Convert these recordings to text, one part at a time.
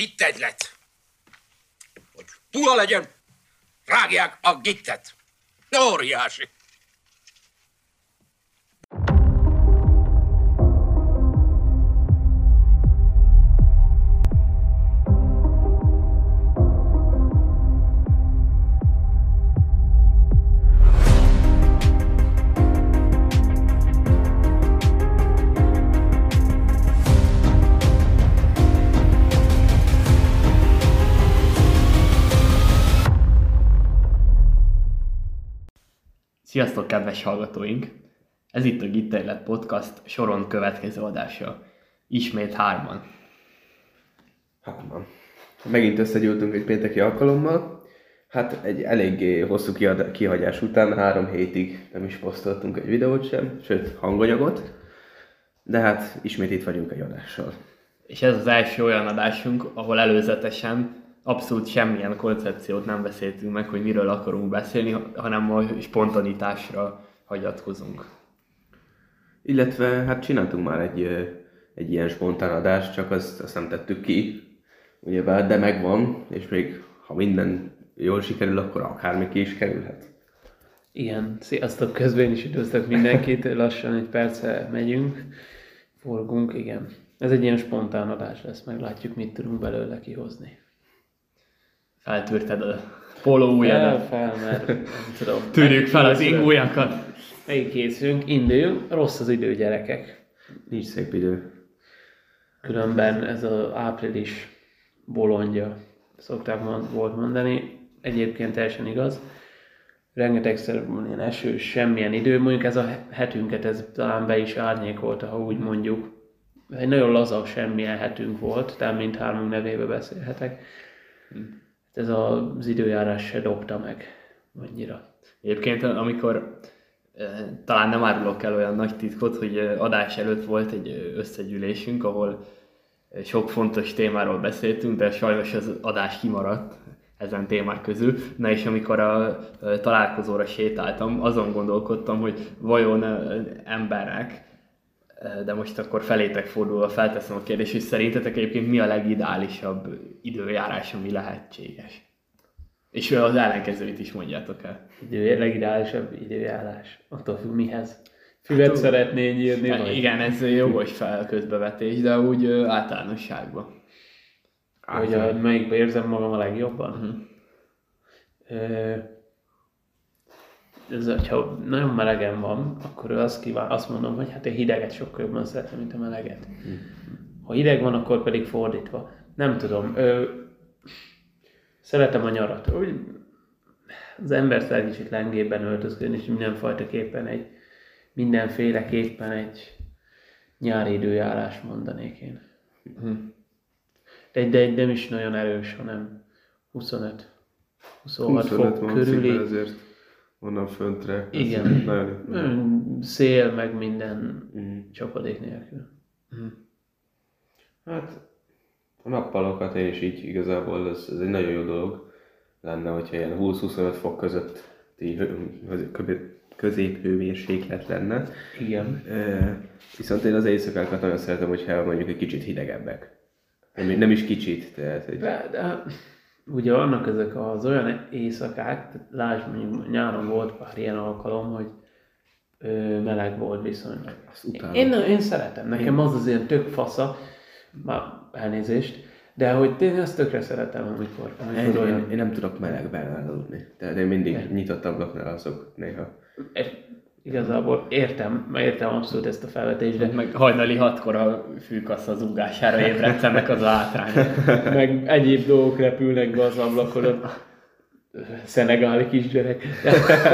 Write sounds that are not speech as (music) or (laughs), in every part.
Gittegylet. Hogy puha legyen, rágják a gittet. Óriási. Sziasztok, kedves hallgatóink! Ez itt a Gitterlet Podcast soron következő adása. Ismét hárman. Hárman. Megint összegyűltünk egy pénteki alkalommal. Hát egy eléggé hosszú kihagyás után három hétig nem is posztoltunk egy videót sem, sőt hanganyagot. De hát ismét itt vagyunk egy adással. És ez az első olyan adásunk, ahol előzetesen abszolút semmilyen koncepciót nem beszéltünk meg, hogy miről akarunk beszélni, hanem a spontanitásra hagyatkozunk. Illetve hát csináltunk már egy, egy ilyen spontán adást, csak azt, azt nem tettük ki. Ugyebár, de megvan, és még ha minden jól sikerül, akkor akármi ki is kerülhet. Igen, sziasztok, közben is üdvözlök mindenkit, lassan egy perce megyünk, forgunk, igen. Ez egy ilyen spontán adás lesz, meglátjuk, mit tudunk belőle kihozni. Feltűrted a póló Fel, fel, mert nem tudom. Tűrjük fel az ingújakat. Megkészülünk, indul, rossz az idő, gyerekek. Nincs szép idő. Különben ez az április bolondja, szokták mond, volt mondani, egyébként teljesen igaz. Rengetegszer ilyen esős, semmilyen idő, mondjuk ez a hetünket ez talán be is árnyékolta, ha úgy mondjuk. Egy nagyon laza, semmilyen hetünk volt, tehát mindhármunk nevébe beszélhetek. Ez az időjárás se dobta meg annyira. Egyébként, amikor talán nem árulok el olyan nagy titkot, hogy adás előtt volt egy összegyűlésünk, ahol sok fontos témáról beszéltünk, de sajnos az adás kimaradt ezen témák közül. Na és amikor a találkozóra sétáltam, azon gondolkodtam, hogy vajon embernek, eh, de most akkor felétek fordulva felteszem a kérdést, hogy szerintetek egyébként mi a legideálisabb időjárás, ami lehetséges? És az ellenkezőit is mondjátok el. Idő, legideálisabb időjárás. Attól függ mihez. Füvet hát, szeretnél nyírni? Ja, vagy? igen, ez jogos felközbevetés, de úgy ö, általánosságban. Hogy a, melyikben érzem magam a legjobban? Ö, ez, hogyha nagyon melegen van, akkor azt, kíván, azt mondom, hogy hát én hideget sokkal jobban szeretem, mint a meleget. Ha hideg van, akkor pedig fordítva. Nem tudom. Ö, szeretem a nyarat. Úgy, az ember szeret kicsit lengében öltözködni, és mindenfajtaképpen egy, mindenféleképpen egy nyári időjárás mondanék én. De, de nem is nagyon erős, hanem 25, 26 25 fok körüli. ezért onnan föntre. ez Igen. Nagyon, Nagyon Szél, meg minden Mm. csapadék nélkül. Hát a nappalokat én is így igazából ez, ez egy nagyon jó dolog lenne, hogyha ilyen 20-25 fok közé- középhőmérséklet lenne. Igen. Ö, Viszont én az éjszakákat nagyon szeretem, hogyha mondjuk egy kicsit hidegebbek. Nem, nem is kicsit, tehát hogy De, de ugye vannak ezek az olyan éjszakák, tehát lásd mondjuk nyáron volt pár ilyen alkalom, hogy ö, meleg volt viszonylag. Én, én szeretem, nekem az az ilyen tök fasza, már elnézést, de hogy én ezt tökre szeretem, amikor, Én, amikor én, olyan... én, nem tudok melegben aludni. Tehát én mindig nyitott ablaknál alszok néha. Igazából értem, értem abszolút ezt a felvetést, de Meg hajnali hatkor a fűkassa zúgására ébredsz, ennek az átrány. (laughs) meg egyéb dolgok repülnek be az ablakon, szenegáli kisgyerek. De,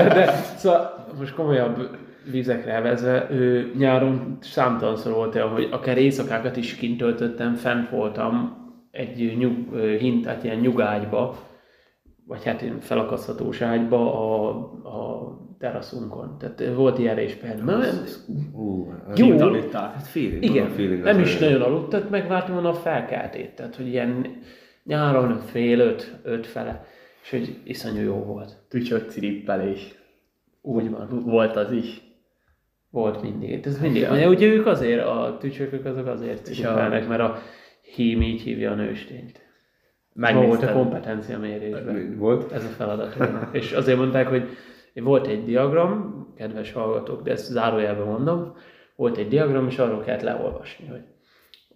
de, szóval most komolyabb vizekre elvezve, ő, nyáron számtalanszor volt olyan, hogy akár éjszakákat is kint töltöttem, fent voltam egy nyug, hint, hát ilyen nyugágyba, vagy hát ilyen felakaszthatós ágyba a, a teraszunkon. Tehát volt ilyenre is például. Ú, az Jó. Aludtál. Hát feeling, Igen, a feeling nem is nagyon aludtak, megvártam volna a felkeltét, tehát hogy ilyen nyáron fél öt, öt fele, és hogy iszonyú jó volt. Tücsök cirippelés. Úgy van. Volt az is. Volt mindig. Ez mindig. Ja. Ja. Ugye ők azért, a tücsökök azok azért És ciripelnek, mert a hím így hívja a nőstényt. Ma volt a megnézted. kompetencia mérésben. Volt? Ez a feladat. és azért mondták, hogy volt egy diagram, kedves hallgatók, de ezt zárójelben mondom, volt egy diagram, és arról kellett leolvasni, hogy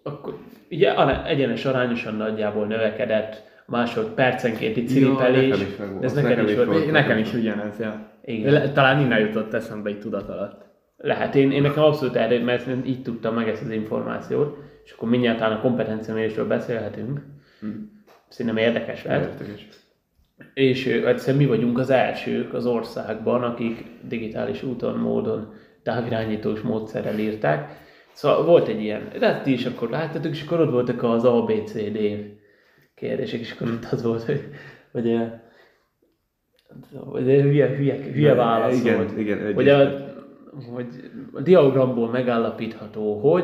akkor ugye egyenes arányosan nagyjából növekedett a másod percenkénti ciripelés, nekem is megvolt. de ez neked Nekem is is volt. volt. Nekem is ugyanez, ja. Igen. Le, talán innen jutott eszembe egy tudat alatt. Lehet, én, én nekem abszolút erre, mert én így tudtam meg ezt az információt, és akkor mindjárt a kompetenciamérésről beszélhetünk. Szerintem érdekes lehet. Érdekes. És egyszerűen mi vagyunk az elsők az országban, akik digitális úton, módon, távirányítós módszerrel írták. Szóval volt egy ilyen, de hát ti is akkor láttatok, és akkor ott voltak az ABCD kérdések, és akkor ott az volt, hogy, hogy, hogy hülye, hülye, hülye válasz Igen, volt. igen, hogy, a, hogy a diagramból megállapítható, hogy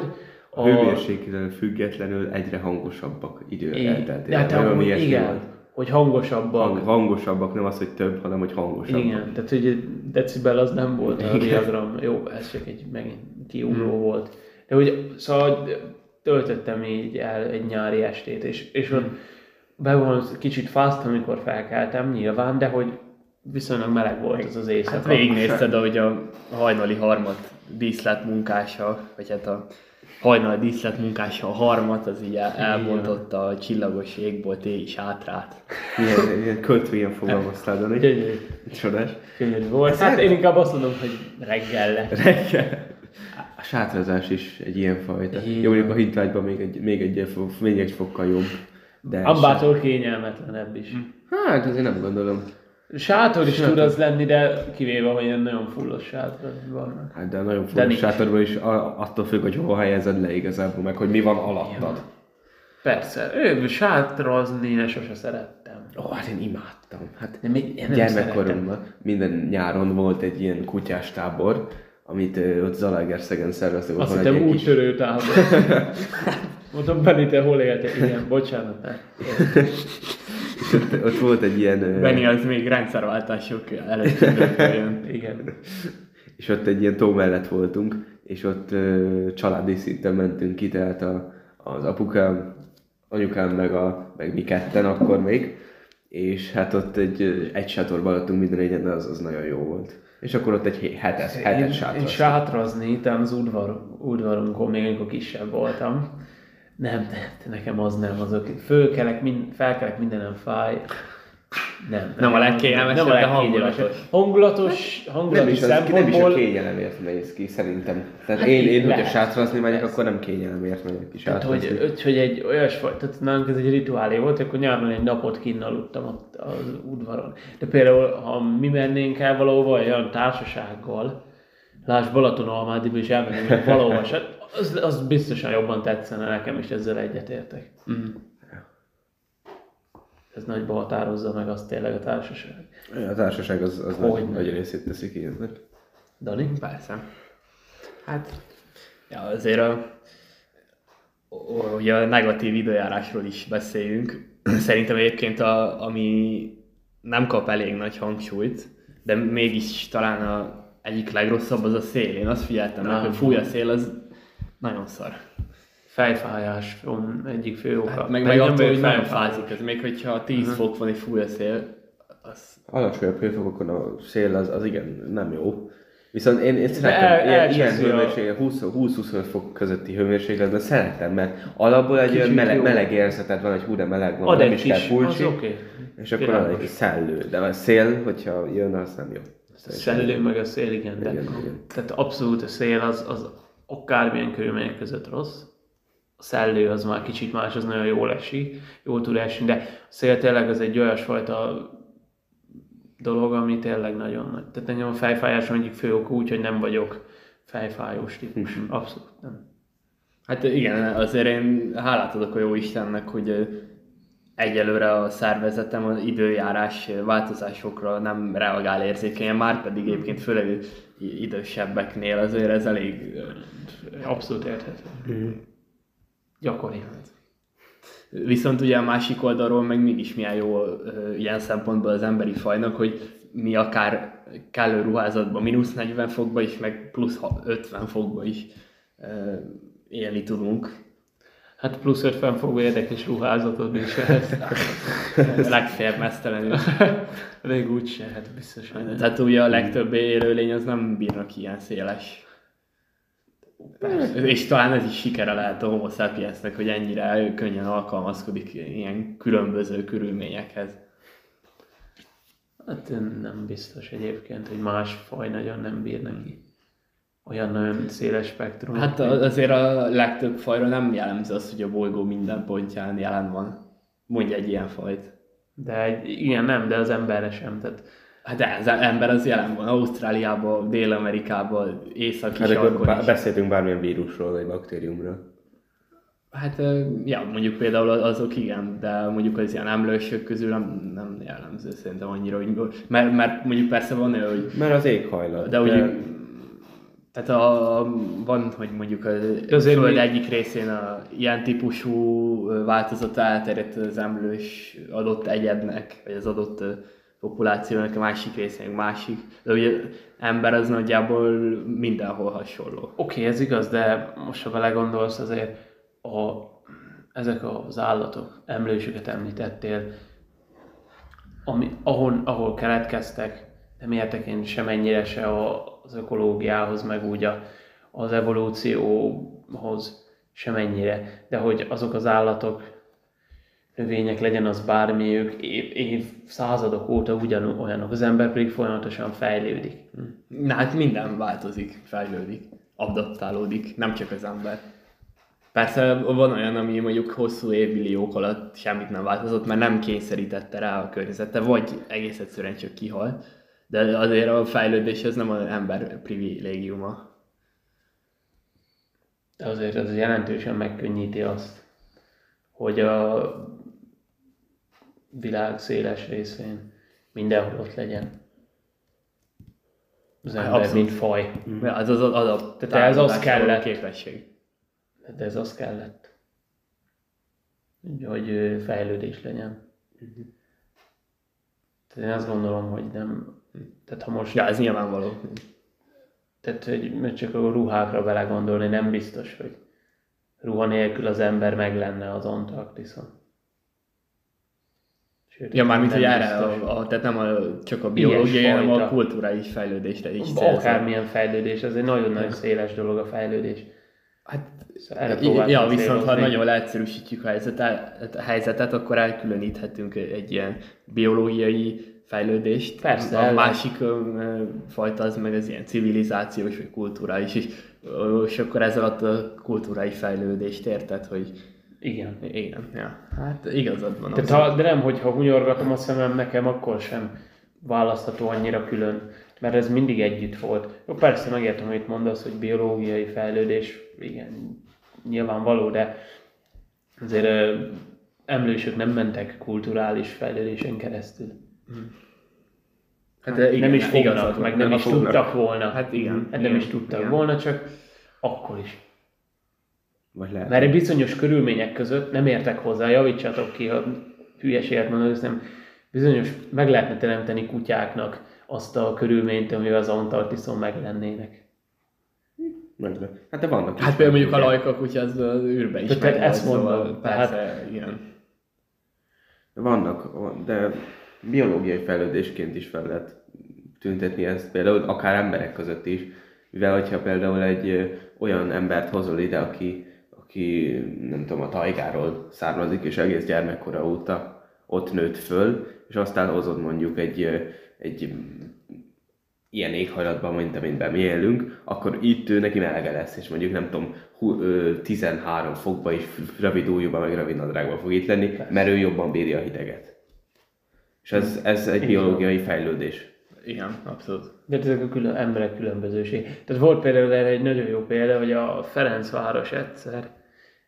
A hőmérsékletől függetlenül egyre hangosabbak idő elteltével. hát igen, volt. Hogy hangosabbak. Hang, hangosabbak, nem az, hogy több, hanem hogy hangosabbak. Igen, tehát hogy decibel az nem volt a diagram. Jó, ez csak egy megint kiugró Hmm. volt. De hogy szóval töltöttem így el egy nyári estét, és, és Hmm. ott be van kicsit fázt, amikor felkeltem, nyilván, de hogy viszonylag meleg volt az az éjszaka. Hát végignézted, ahogy a hajnali harmat díszlet munkása, vagy hát a hajnali díszlet munkása a harmat, az így el- elbontotta a csillagos égbolt és átrát. Ilyen, ilyen költvényen fogalmaztál, Dani. Gyönyörű, Csodás. gyönyörű volt. Hát én inkább azt mondom, hogy reggel lett. A sátrazás is egy ilyen fajta. Igen. Jó, mondjuk a hintvágyban még egy, még egy, még egy fokkal jobb. De Ambától kényelmetlenebb is. Hát azért nem gondolom. Sátor is tud az lenni, de kivéve, hogy ilyen nagyon fullos sátor vannak. Hát de nagyon De fontos nincs. sátorban is a- attól függ, hogy hova helyezed le igazából, meg hogy mi van alattad. Persze, ő sátrazni én sose szerettem. Ó, hát én imádtam. Hát De még én nem gyermekkoromban minden nyáron volt egy ilyen kutyás tábor, amit ö, ott Zalaegerszegen szerveztek. Azt hittem úttörő tábor. (laughs) Mondom, Benni, te hol éltél? Igen, bocsánat. Ott, ott volt egy ilyen... Benni az még rendszerváltások előtt. (laughs) Igen. és ott egy ilyen tó mellett voltunk, és ott ö, családi szinten mentünk ki, tehát a, az apukám, anyukám, meg, a, meg mi ketten akkor még, és hát ott egy, egy sátorban alattunk minden egyen, de az, az nagyon jó volt. És akkor ott egy hetes, Én, hetes én sátor. sátrazni, talán az udvar, udvarunkon, még amikor kisebb voltam. Nem, nekem az nem, azok fölkelek, mind, felkelek, mindenem fáj. Nem, Nem a legkényelmesebb, nem a de legkényelmesebb. hangulatos. Hangulatos, nem is, az, nem is a kényelemért néz ki, szerintem. Tehát Hát én, én hogyha sátrazni megyek, akkor nem kényelemért megyek ki Tehát, sátrazni. hogy, hogy, hogy egy olyasfajta, tehát nálunk ez egy rituálé volt, akkor nyáron egy napot kinn aludtam ott az udvaron. De például, ha mi mennénk el valahova olyan társasággal, Lásd Balatonalmádiba is elmennénk valahova, (laughs) az, az biztosan jobban tetszene nekem is ezzel egyetértek. Mm. Ez nagyba határozza meg azt tényleg a társaság. A társaság az, az Hogy nagy, nagy részét teszik ilyen. Dani? Persze. Hát, ja, azért a, ugye a negatív időjárásról is beszéljünk. Szerintem egyébként, a, ami nem kap elég nagy hangsúlyt, de mégis talán a egyik legrosszabb az a szél. Én azt figyeltem meg, Nem. hogy fúj a szél, az nagyon szar. Fejfájás um, egyik fő oka. Hát meg, meg attól, hogy fejfájós. fázik, ez még hogyha 10 fok van és fúj a szél, az Alacsonyabb hőfokokon a szél az, az igen nem jó. Viszont én, én el- szeretem, ilyen, ilyen a- hőmérséklet, 20-25 fok közötti hőmérsékletben szeretem, mert alapból egy olyan Kicsit meleg, jó. meleg érzeted van, hogy hú, de meleg van, Ad nem egy is kell kis, pulcsi, oké. és akkor ad egy szellő. De a szél, hogyha jön, az nem jó. Szellő meg a szél, igen, de Igen, igen. tehát abszolút a szél az, az akármilyen körülmények között rossz. A szellő az már kicsit más, az nagyon jól esik, jól tud esni, de a szél tényleg az egy olyasfajta dolog, ami tényleg nagyon nagy. Tehát engem a fejfájásom egyik fő oka úgy, hogy nem vagyok fejfájós típus. Mhm. Abszolút nem. Hát igen, azért én hálát adok a jó Istennek, hogy egyelőre a szervezetem az időjárás változásokra nem reagál érzékenyen, már pedig egyébként főleg idősebbeknél azért ez elég Abszolút érthető. Mhm. Gyakori. Viszont ugye a másik oldalról meg mégis milyen jó ilyen szempontból az emberi fajnak, hogy mi akár kellő ruházatban mínusz 40 fokba is, meg plusz ha- 50 fokba is élni tudunk. Hát plusz 50 fokú érdekes ruházatot viselhet. (laughs) Legfeljebb mesztelenül. (laughs) Még úgy se, hát biztos, hogy nem. Tehát ugye a legtöbb élőlény az nem bírnak ilyen széles. És talán ez is sikere lehet a homo sapiensnek, hogy ennyire könnyen alkalmazkodik ilyen különböző körülményekhez. Hát nem biztos egyébként, hogy más faj nagyon nem bír neki. Olyan nagyon széles spektrum. Hát azért a legtöbb fajra nem jellemző az, hogy a bolygó minden pontján jelen van. Mondj egy ilyen fajt. De egy, igen, nem, de az emberre sem. Tehát Hát de az ember az jelen van. Ausztráliában, Dél-Amerikában, északi Hát sarkon bá- beszéltünk bármilyen vírusról, vagy baktériumról. Hát, ja, mondjuk például azok igen, de mondjuk az ilyen emlősök közül nem, nem jellemző szerintem annyira, hogy, mert, mert mondjuk persze van olyan, hogy Mert az éghajlat. de úgy, tehát a, van, hogy mondjuk a azért Föld mi- egyik részén a ilyen típusú változata elterjedt az emlős adott egyednek, vagy az adott populációnak, a másik részén másik. De ugye ember az nagyjából mindenhol hasonló. Oké, okay, ez igaz, de most ha belegondolsz, azért a, ezek az állatok, emlősöket említettél, ami, ahol, ahol keletkeztek, nem értek én semennyire se a- az ökológiához, meg úgy a, az evolúcióhoz semennyire, de hogy azok az állatok, növények legyen az bármi, ők év, év századok óta ugyanolyanok, az ember pedig folyamatosan fejlődik. Hm. Na hát minden változik, fejlődik, adaptálódik, nem csak az ember. Persze van olyan, ami mondjuk hosszú évmilliók alatt semmit nem változott, mert nem kényszerítette rá a környezete, vagy egész egyszerűen csak kihalt. De azért a fejlődés az nem az ember privilégiuma. De azért ez jelentősen megkönnyíti azt, hogy a világ széles részén mindenhol ott legyen. Az ember, Abszolút. mint faj. Mert Az az adaptálódásra Tehát ez az kellett. képesség. De ez az kellett. Hogy fejlődés legyen. Tehát én azt gondolom, hogy nem... Tehát ha most... Ja, ez nyilvánvaló. Tehát, hogy csak a ruhákra belegondolni, nem biztos, hogy ruha nélkül az ember meg lenne az Antarktiszon. Sőt, Ja, mármint, hogy erre, a, a, tehát nem a, csak a biológiai, hanem a kulturális fejlődésre is célzol. Akármilyen fejlődés, ez egy nagyon-nagyon széles dolog a fejlődés. Hát, Szóval erre ja, viszont ha nagyon leegyszerűsítjük a helyzetet, a helyzetet, akkor elkülöníthetünk egy ilyen biológiai fejlődést. Persze, A el- másik ö, fajta az meg az ilyen civilizációs vagy kulturális is. Ö, És akkor ez alatt a kulturális fejlődést érted, hogy Igen. igen, ja. hát igazad van. Tehát ha, de nem, hogyha hunyorgatom a szemem, nekem akkor sem választható annyira külön, mert ez mindig együtt volt. Jó, persze megértem, amit mondasz, hogy biológiai fejlődés, igen, nyilvánvaló, de azért ö, emlősök nem mentek kulturális fejlődésen keresztül. Hát, igen, nem is fognak, van. meg nem, nem is fognak. tudtak volna. Hát igen, Hát nem igen, is tudtak igen. volna, csak akkor is. Vagy lehet. Mert bizonyos körülmények között nem értek hozzá, javítsatok ki, ha hülyeséget mondok, ez nem bizonyos, meg lehetne teremteni kutyáknak azt a körülményt, amivel az Antarktiszon meg lennének. Hát de vannak. Hát például mondjuk a lajka kutya az az űrbe is Tehát ezt mondom, szóval persze, tehát- igen. Vannak, de biológiai fejlődésként is fel lehet tüntetni ezt, például akár emberek között is, mivel hogyha például egy olyan embert hozol ide, aki, aki nem tudom, a tajgáról származik, és egész gyermekkora óta ott nőtt föl, és aztán hozod mondjuk egy, egy ilyen éghajlatban, mint amiben mi élünk, akkor itt ő neki melege lesz, és mondjuk nem tudom, hu- ö, 13 fokba is rövid ujjúban, meg rövid nadrágban fog itt lenni, mert ő jobban bírja a hideget. És ez, ez egy biológiai fejlődés. Igen, abszolút. De ezek a külön, emberek különbözőség. Tehát volt például erre egy nagyon jó példa, hogy a Ferencváros egyszer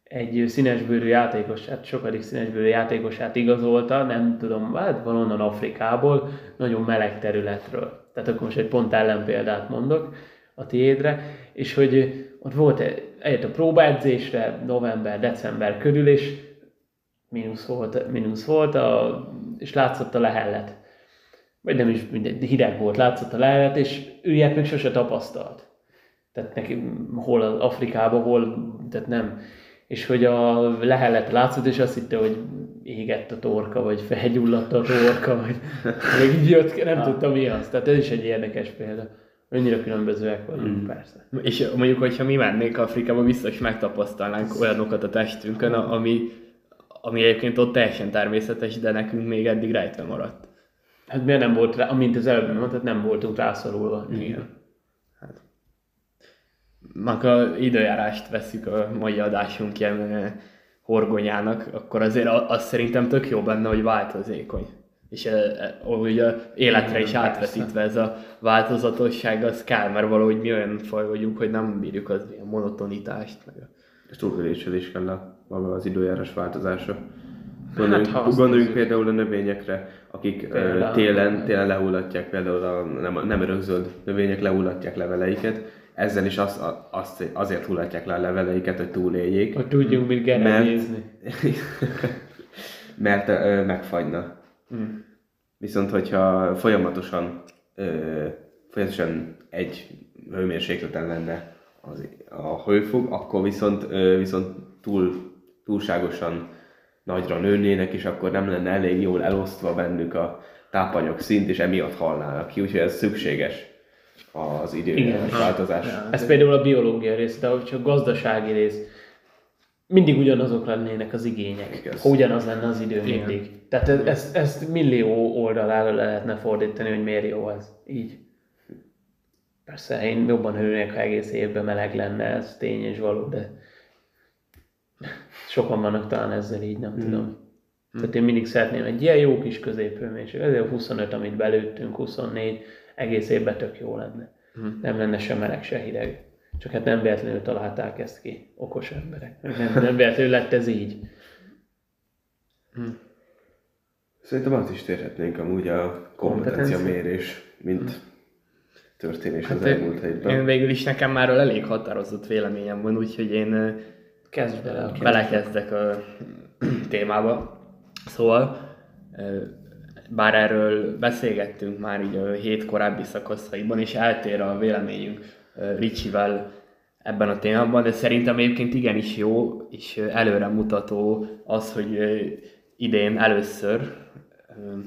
egy színesbőrű játékosát, sokadik színesbőrű játékosát igazolta, nem tudom, hát valonnan Afrikából, nagyon meleg területről. Tehát akkor most egy pont ellenpéldát mondok a tiédre, és hogy ott volt, eljött a próbaedzésre november-december körül, és mínusz volt, mínusz volt a, és látszott a lehellet. Vagy nem is mindegy, hideg volt, látszott a lehellet, és ő ilyet még sose tapasztalt. Tehát neki hol az Afrikában, hol, tehát nem. és hogy a lehelet látszott, és azt hitte, hogy égett a torka, vagy felgyulladt a torka, vagy (laughs) még így jött, nem tudta mi az. Tehát ez is egy érdekes példa. Annyira különbözőek vagyunk, mm. persze. És mondjuk, hogyha mi mennénk Afrikába, biztos megtapasztalnánk olyanokat a testünkön, ami, ami egyébként ott teljesen természetes, de nekünk még eddig rejtve maradt. Hát miért nem volt rá, amint az előbb mondtad, nem voltunk rászorulva. Igen. Hát. Mak a időjárást veszük a mai adásunk ilyen eh, horgonyának, akkor azért az szerintem tök jó benne, hogy változékony. És eh, eh, a életre is átvetítve ez a változatosság, az kell, mert valahogy mi olyan faj vagyunk, hogy nem bírjuk az ilyen monotonitást. Meg a... És is kell a, maga az időjárás változása. Gondoljunk, hát, gondoljunk például a növényekre, akik például, télen, télen lehullatják, például a nem, nem örökzöld növények lehullatják leveleiket, ezzel is az, az, azért hullatják le a leveleiket, hogy túléljék. Hogy tudjunk mit geremézni. Mert, (laughs) mert ö, megfagyna. Hmm. Viszont, hogyha folyamatosan, ö, folyamatosan egy hőmérsékleten lenne az, a hőfog, akkor viszont, ö, viszont túl, túlságosan nagyra nőnének, és akkor nem lenne elég jól elosztva bennük a tápanyag szint, és emiatt halnának ki, úgyhogy ez szükséges az időjárás változás. Ja, ez például a biológia rész, de hogyha a gazdasági rész, mindig ugyanazok lennének az igények, Igaz. ha ugyanaz lenne az idő Igen. mindig. Tehát ez, ezt, ezt millió oldalára le lehetne fordítani, hogy miért jó ez. Így. Persze én jobban örülnék, ha egész évben meleg lenne, ez tény és való, de sokan vannak talán ezzel így, nem hmm. tudom. Hmm. Tehát én mindig szeretném egy ilyen jó kis középhőmérséklet, ezért a 25, amit belőttünk, 24, egész évben tök jó lenne. Hmm. Nem lenne sem meleg, se hideg. Csak hát nem véletlenül találták ezt ki, okos emberek. Nem, nem véletlenül lett ez így. Hmm. Szerintem azt is térhetnénk amúgy a kompetencia mérés, mint hmm. történés hát az elmúlt hétben. Én végül is nekem már elég határozott véleményem van, úgyhogy én Kezd bele. Belekezdek a témába. Szóval, bár erről beszélgettünk már így a hét korábbi szakaszaiban, és eltér a véleményünk Ricsivel ebben a témában, de szerintem egyébként igenis jó és előremutató az, hogy idén először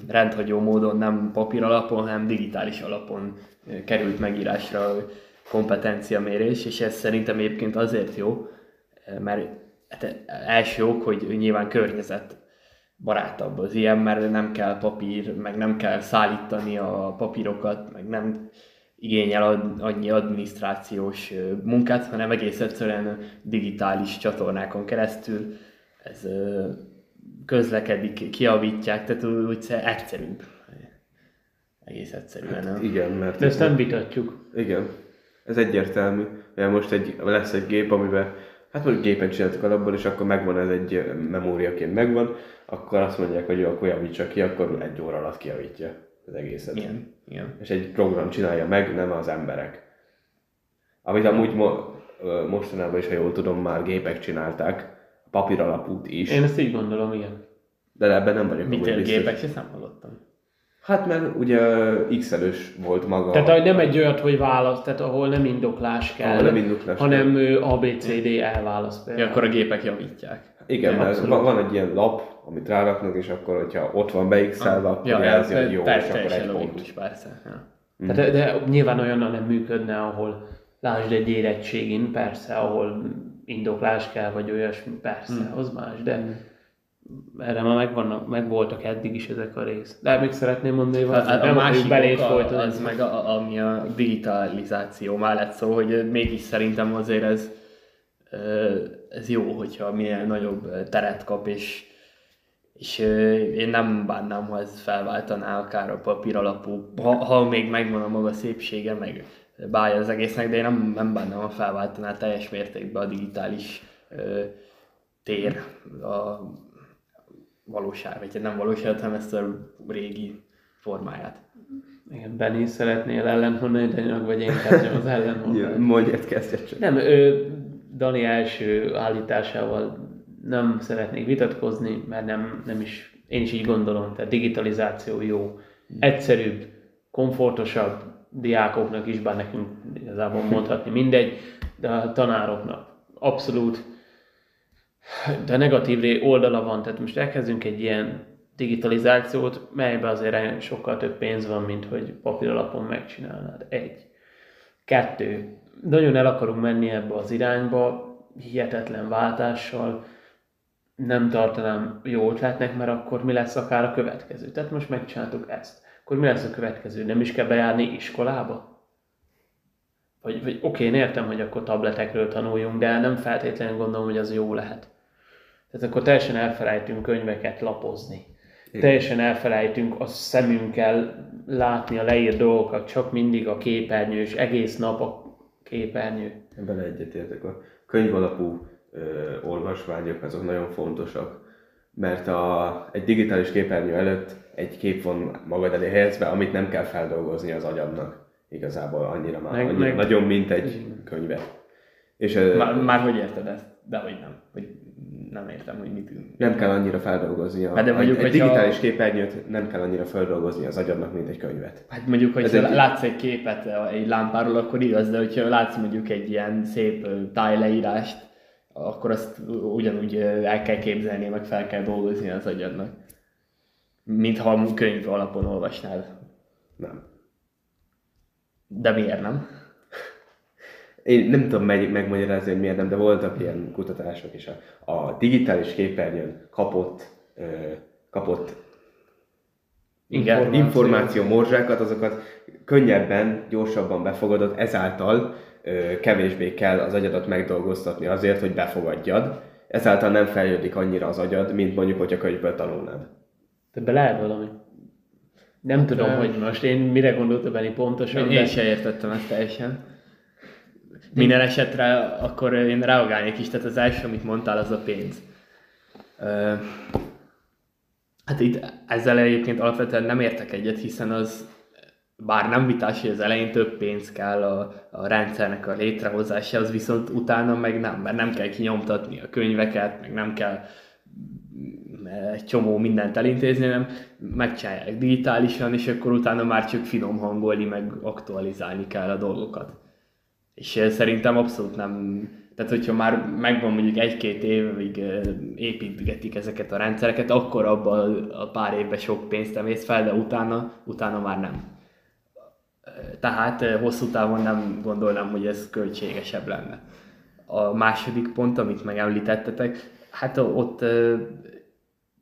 rendhagyó módon nem papír alapon, hanem digitális alapon került megírásra kompetenciamérés, és ez szerintem egyébként azért jó, mert hát első ok, hogy nyilván környezet barátabb az ilyen, mert nem kell papír, meg nem kell szállítani a papírokat, meg nem igényel annyi adminisztrációs munkát, hanem egész egyszerűen digitális csatornákon keresztül ez közlekedik, kiavítják, tehát úgy egyszerűbb. Egész egyszerűen. Hát igen, mert... De ezt nem vitatjuk. Igen, ez egyértelmű. Mert most egy, lesz egy gép, amiben hát mondjuk gépen csináltuk alapból, és akkor megvan ez egy memóriaként megvan, akkor azt mondják, hogy jó, akkor javítsa ki, akkor egy óra alatt kiavítja az egészet. Igen, igen. És egy program csinálja meg, nem az emberek. Amit amúgy mo- mostanában is, ha jól tudom, már gépek csinálták, papír alapút is. Én ezt így gondolom, igen. De ebben nem vagyok Mit biztos. gépek, sem nem hallottam. Hát mert ugye x volt maga. Tehát hogy nem egy olyat, hogy választ, tehát ahol nem indoklás kell, ahol nem indoklás hanem kell. ABCD elválaszt. Ja, akkor a gépek javítják. Igen, ja, mert van, van egy ilyen lap, amit ráraknak, és akkor, hogyha ott van beixelve, akkor ja, jelzi, hogy jó, és akkor egy pont. Is, persze. Ja. Mm. Tehát, de, de nyilván olyannal nem működne, ahol lásd egy érettségin, persze, ahol indoklás kell, vagy olyasmi, persze, mm. az más, de mm erre már megvannak, meg voltak eddig is ezek a rész. De még szeretném mondani, hogy a, a, a másik belét oka, az meg a, ami a digitalizáció mellett szó, hogy mégis szerintem azért ez, ez jó, hogyha minél nagyobb teret kap, és, és én nem bánnám, ha ez felváltaná akár a papír alapú, ha, ha még megvan a maga szépsége, meg bája az egésznek, de én nem, nem bánnám, ha felváltaná teljes mértékben a digitális tér a valóság, vagy nem valóság, hanem ezt a régi formáját. Igen, Benny, szeretnél ellenhonni, de vagy én kezdjem az ellenhonni. (laughs) ja, mondj egy kezdjet csak. Nem, ő, Dani első állításával nem szeretnék vitatkozni, mert nem, nem is, én is így gondolom, tehát digitalizáció jó, egyszerűbb, komfortosabb, diákoknak is, bár nekünk igazából mondhatni mindegy, de a tanároknak abszolút De negatív oldala van, tehát most elkezdünk egy ilyen digitalizációt, melyben azért sokkal több pénz van, mint hogy papír alapon megcsinálnád. Egy. Kettő. Nagyon el akarunk menni ebbe az irányba, hihetetlen váltással, nem tartanám jó ötletnek, mert akkor mi lesz akár a következő. Tehát most megcsináltuk ezt. Akkor mi lesz a következő? Nem is kell bejárni iskolába? Vagy, vagy oké, én értem, hogy akkor tabletekről tanuljunk, de nem feltétlenül gondolom, hogy az jó lehet. Tehát akkor teljesen elfelejtünk könyveket lapozni. Igen. Teljesen elfelejtünk a szemünkkel látni a leírt dolgokat, csak mindig a képernyő, és egész nap a képernyő. Ebben egyetértek. A könyvalapú ö, olvasványok azok nagyon fontosak, mert a, egy digitális képernyő előtt egy kép van magad elé helyezve, amit nem kell feldolgozni az agyadnak. Igazából annyira már Meg- annyira, meg- nagyon, mint egy könyvet. És Már, már hogy érted ezt? De hogy nem. Hogy nem értem, hogy mit nem kell annyira feldolgozni. A, Hát de mondjuk, egy, egy digitális képernyőt nem kell annyira feldolgozni az agyadnak, mint egy könyvet. Hát mondjuk, Ez hogyha egy- látsz egy képet egy lámpáról, akkor igaz, de hogyha látsz mondjuk egy ilyen szép tájleírást, akkor azt ugyanúgy el kell képzelni, meg fel kell dolgozni az agyadnak. Mintha könyv alapon olvasnád. Nem. De miért nem? Én nem tudom meg, megmagyarázni, hogy miért nem, de voltak ilyen kutatások is. A, a digitális képernyőn kapott, ö, kapott Igen. információ. információ morzsákat, azokat könnyebben, gyorsabban befogadod, ezáltal ö, kevésbé kell az agyadat megdolgoztatni azért, hogy befogadjad. Ezáltal nem fejlődik annyira az agyad, mint mondjuk, hogyha könyvből tanulnád. Ebbe lehet valami. Nem tudom, ö- hogy most én mire gondoltam Benni pontosan, Én de sem értettem ezt teljesen. Minden esetre akkor én reagálnék is, tehát az első, amit mondtál, az a pénz. Ö, hát itt ezzel egyébként alapvetően nem értek egyet, hiszen az bár nem vitás, hogy az elején több pénz kell a, a rendszernek a létrehozásához, viszont utána meg nem, mert nem kell kinyomtatni a könyveket, meg nem kell egy csomó mindent elintézni, nem megcsinálják digitálisan, és akkor utána már csak finom hangolni, meg aktualizálni kell a dolgokat. És szerintem abszolút nem, tehát hogyha már megvan mondjuk egy-két évig építgetik ezeket a rendszereket, akkor abban a pár évben sok pénzt emész fel, de utána, utána már nem. Eh, Tehát eh, hosszú távon nem gondolnám, hogy ez költségesebb lenne. A második pont, amit megemlítettetek, hát ott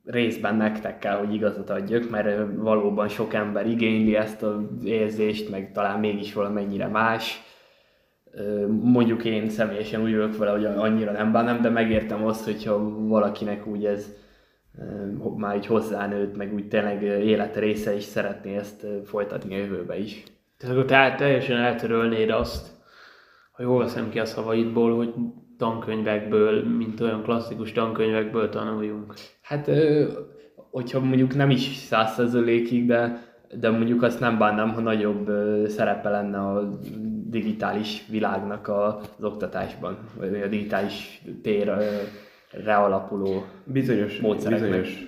részben nektek kell, hogy igazat adjak, mert valóban sok ember igényli ezt az érzést, meg talán mégis valamennyire más. Mondjuk én személyesen úgy vagyok vele, hogy annyira nem bánom, de megértem azt, hogyha valakinek úgy ez már így hozzánőtt, meg úgy tényleg ö, élete része is szeretné ezt folytatni a jövőbe is. Tehát akkor te teljesen eltörölnéd azt, ha jól veszem ki a szavaidból, hogy tankönyvekből, mint olyan klasszikus tankönyvekből tanuljunk. Hát, hogyha mondjuk nem is százszerzelékig, de, de mondjuk azt nem bánnám, ha nagyobb szerepe lenne a digitális világnak a- az oktatásban, vagy a digitális térre alapuló. Bizonyos, Módszereknek. bizonyos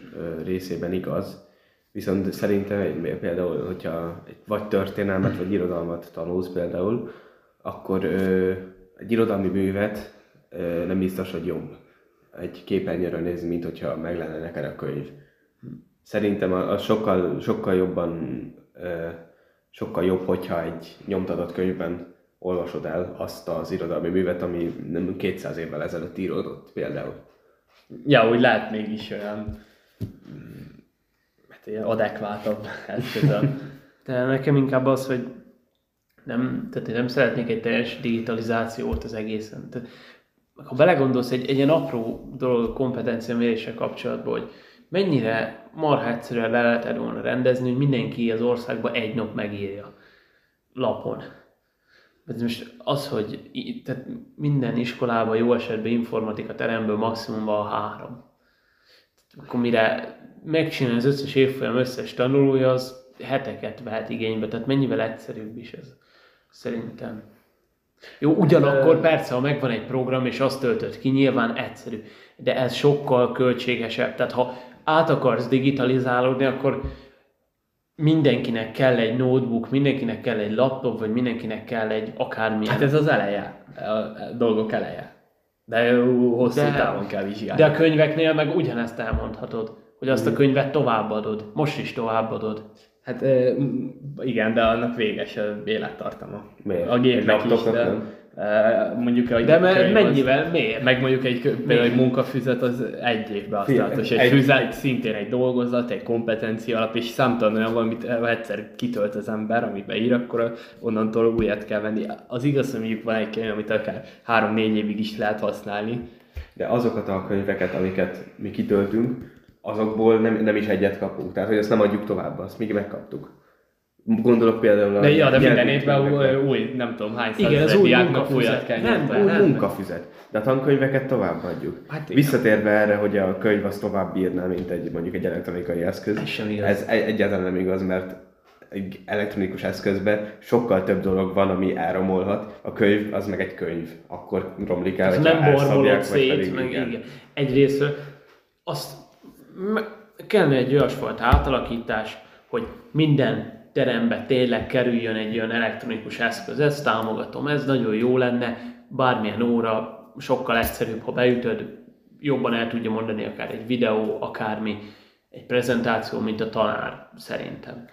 részében igaz, viszont szerintem például, hogyha egy vagy történelmet, vagy irodalmat tanulsz például, akkor egy irodalmi művet nem biztos, hogy jobb egy képernyőről nézni, mint hogyha meg lenne neked a könyv. Szerintem az sokkal, sokkal jobban, sokkal jobb, hogyha egy nyomtatott könyvben olvasod el azt az irodalmi művet, ami nem 200 évvel ezelőtt íródott például. Ja, úgy lehet mégis olyan mm, hát ilyen adekvátabb (laughs) eszköz. De nekem inkább az, hogy nem, tehát én nem szeretnék egy teljes digitalizációt az egészen. Tehát, ha belegondolsz egy, egy ilyen apró dolog kompetencia mérése kapcsolatban, hogy mennyire marha egyszerűen le lehetett volna rendezni, hogy mindenki az országban egy nap megírja lapon. Ez most az, hogy tehát minden iskolában jó esetben informatika teremből maximum van három. Akkor mire megcsinálni az összes évfolyam összes tanulója, az heteket vehet igénybe, tehát mennyivel egyszerűbb is ez szerintem. Jó, ugyanakkor persze, ha megvan egy program, és azt töltött ki, nyilván egyszerű. De ez sokkal költségesebb. Tehát ha át akarsz digitalizálódni, akkor mindenkinek kell egy notebook, mindenkinek kell egy laptop, vagy mindenkinek kell egy akármilyen. Hát ez az eleje, a a dolgok eleje. De hosszú De- távon kell vizsgálni. De a könyveknél meg ugyanezt elmondhatod, hogy azt a könyvet továbbadod. Most is továbbadod. Hát igen, de annak véges a élettartama. Miért? A gépnek is, de nem? mondjuk egy De mert könyv az- mennyivel, miért? Meg mondjuk egy, például egy munkafüzet az egy évbe használatos. Egy, egy- füzet szintén egy dolgozat, egy kompetencia alap, és számtalan olyan van, amit ha egyszer kitölt az ember, amit beír, akkor onnantól újat kell venni. Az igaz, hogy mondjuk van egy könyv, amit akár három-négy évig is lehet használni. De azokat a könyveket, amiket mi kitöltünk, azokból nem, nem is egyet kapunk. Tehát, hogy azt nem adjuk tovább, azt még megkaptuk. Gondolok például a... De ja, de minden évben új, új, nem tudom hány Igen, az új munkafüzet. kell Nem. Új nem. munkafüzet. De a tankönyveket továbbadjuk. Hát igen. Visszatérve erre, hogy a könyv az tovább bírná, mint egy mondjuk egy elektronikai eszköz. Ez sem igaz. Ez egy- egyáltalán nem igaz, mert egy elektronikus eszközben sokkal több dolog van, ami elromolhat. A könyv az meg egy könyv. Akkor romlik el, Ez nem borbolod szét, meg igen. igen. Egyrészt azt kellene egy olyasfajta átalakítás, hogy minden terembe tényleg kerüljön egy olyan elektronikus eszköz. Ezt támogatom, ez nagyon jó lenne, bármilyen óra, sokkal egyszerűbb, ha beütöd, jobban el tudja mondani akár egy videó, akármi, egy prezentáció, mint a tanár, szerintem.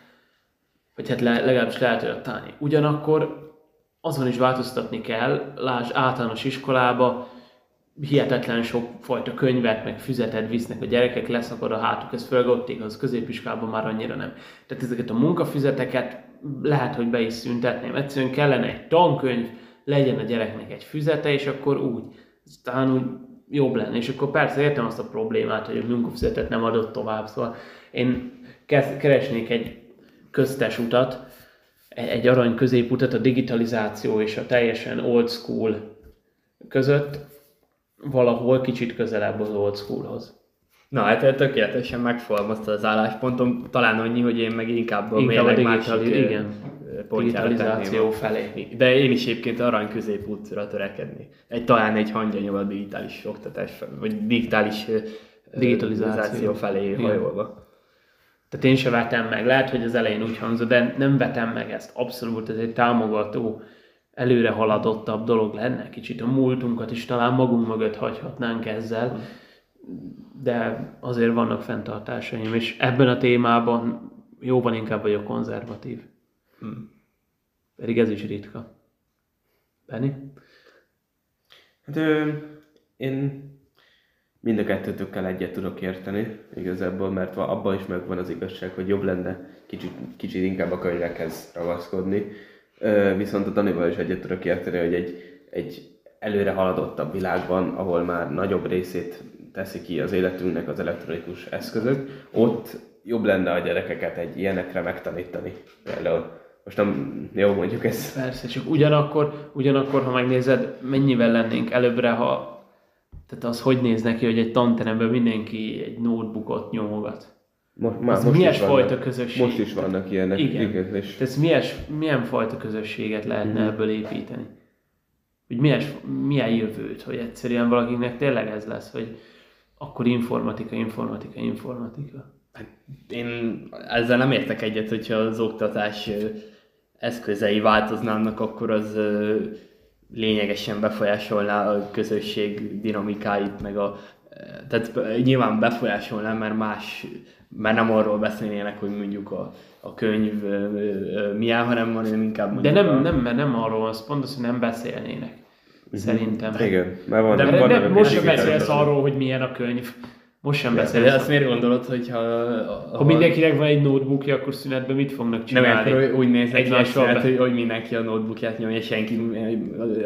Vagy hát le, legalábbis lehet olyat találni. Ugyanakkor azon is változtatni kell, lásd általános iskolába, hihetetlen sok fajta könyvet, meg füzetet visznek a gyerekek, leszakad a hátuk, ez főleg ott igaz, középiskolában már annyira nem. Tehát ezeket a munkafüzeteket lehet, hogy be is szüntetném. Egyszerűen kellene egy tankönyv, legyen a gyereknek egy füzete, és akkor úgy, talán úgy jobb lenne. És akkor persze értem azt a problémát, hogy a munkafüzetet nem adott tovább, szóval én keresnék egy köztes utat, egy egy arany középutat a digitalizáció és a teljesen old school között, valahol kicsit közelebb az old schoolhoz. Na hát tökéletesen megfogalmazta az álláspontom, talán annyi, hogy én meg inkább a mérleg másik, igen. Digitalizáció felé. De én is egyébként arany középútra törekedni. Egy, talán egy hangyanyom a digitális oktatás, vagy digitális Digitalizáció. felé hajolva. Tehát én se vetem meg, lehet, hogy az elején úgy hangzott, de nem vetem meg ezt. Abszolút ez egy támogató, előre haladottabb dolog lenne. Kicsit a múltunkat is talán magunk mögött hagyhatnánk ezzel, de azért vannak fenntartásaim, és ebben a témában jóval inkább vagyok konzervatív. Pedig ez is ritka. Benni? Hát ö, én mind a kettőtökkel egyet tudok érteni igazából, mert abban is megvan az igazság, hogy jobb lenne kicsit, kicsit inkább a könyvekhez ragaszkodni. Viszont a Danival is egyet tudok érteni, hogy egy, egy előre haladottabb világban, ahol már nagyobb részét teszi ki az életünknek az elektronikus eszközök, ott jobb lenne a gyerekeket egy ilyenekre megtanítani. Például most nem, jó mondjuk ez Persze, csak ugyanakkor, ugyanakkor, ha megnézed, mennyivel lennénk előbbre, ha tehát az hogy néz neki, hogy egy tanteremben mindenki egy notebookot nyomogat. Most, már Az most milyen is fajta vannak, közösség? Most is vannak ilyenek. Igen. Igen és Tehát milyes, milyen fajta közösséget lehetne ebből építeni? Hogy milyen, milyen jövőt, hogy egyszerűen valakinek tényleg ez lesz, hogy akkor informatika, informatika, informatika. Én ezzel nem értek egyet, hogyha az oktatás eszközei változnának, akkor az lényegesen befolyásolná a közösség dinamikáit, meg a tehát nyilván befolyásolná, mert más, mert nem arról beszélnének, hogy mondjuk a, a könyv ö, ö, milyen, hanem hanem inkább De mondjuk nem, a, nem, mert nem arról van, szó, pont az, hogy nem beszélnének. Szerintem. Igen, mert van, De- van De vannak nem, most sem beszélsz arról, hogy milyen a könyv. Most sem De beszélsz. azt miért gondolod, hogyha... Ha mindenkinek van egy notebookja, akkor szünetben mit fognak Nem, csinálni? akkor úgy néznek ki, hát, be- hogy, hogy mindenki a notebookját nyomja, és senki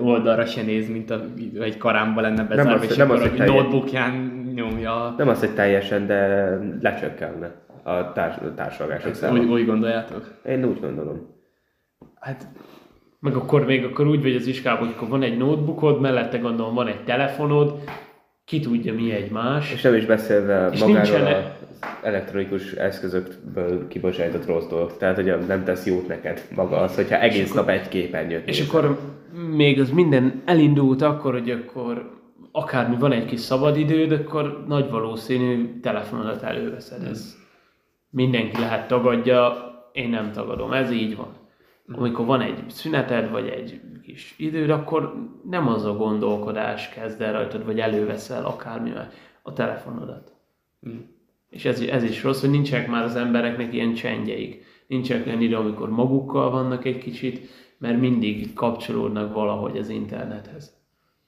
oldalra se néz, mint a, egy karámba lenne bezárva, az- és nem akkor az, a hogy notebookján nyomja. Nem az, hogy teljesen, de lecsökkenne a társ, társalgások száma. Úgy, úgy gondoljátok? Én úgy gondolom. Hát Meg akkor még akkor úgy vagy az iskában, hogy akkor van egy notebookod, mellette gondolom van egy telefonod, ki tudja mi egy más. És nem is beszélve És magáról nincsen- az elektronikus eszközökből kibocsájtott rossz dolgok. Tehát, hogy nem tesz jót neked maga az, hogyha egész nap egy képernyőt És nézel. akkor még az minden elindult akkor, hogy akkor akármi van egy kis szabadidőd, akkor nagy valószínű telefonodat előveszed. Ez mindenki lehet tagadja, én nem tagadom, ez így van. Amikor van egy szüneted, vagy egy kis időd, akkor nem az a gondolkodás kezd el rajtad, vagy előveszel akármivel a telefonodat. Mm. És ez, ez is rossz, hogy nincsenek már az embereknek ilyen csendjeik. Nincsenek olyan idő, amikor magukkal vannak egy kicsit, mert mindig kapcsolódnak valahogy az internethez.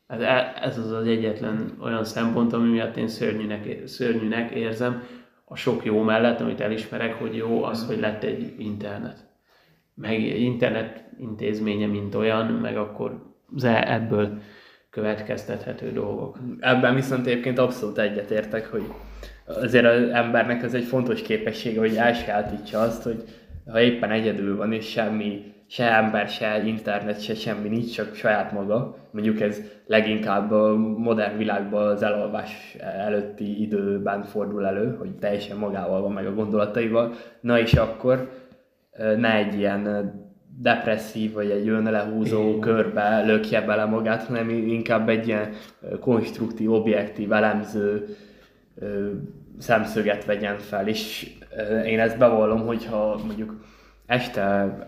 Ez, ez az az egyetlen olyan szempont, ami miatt én szörnyűnek, szörnyűnek érzem a sok jó mellett, amit elismerek, hogy jó az, hogy lett egy internet. Meg internet intézménye, mint olyan, meg akkor ze- ebből következtethető dolgok. Ebben viszont egyébként abszolút egyetértek, hogy azért az embernek ez egy fontos képessége, hogy elsajátítsa azt, hogy ha éppen egyedül van, és semmi, se ember, se internet, se semmi nincs, csak saját maga. Mondjuk ez leginkább a modern világban az elalvás előtti időben fordul elő, hogy teljesen magával van meg a gondolataival. Na és akkor ne egy ilyen depresszív, vagy egy önlehúzó körbe lökje bele magát, hanem inkább egy ilyen konstruktív, objektív, elemző szemszöget vegyen fel. És én ezt bevallom, hogyha mondjuk este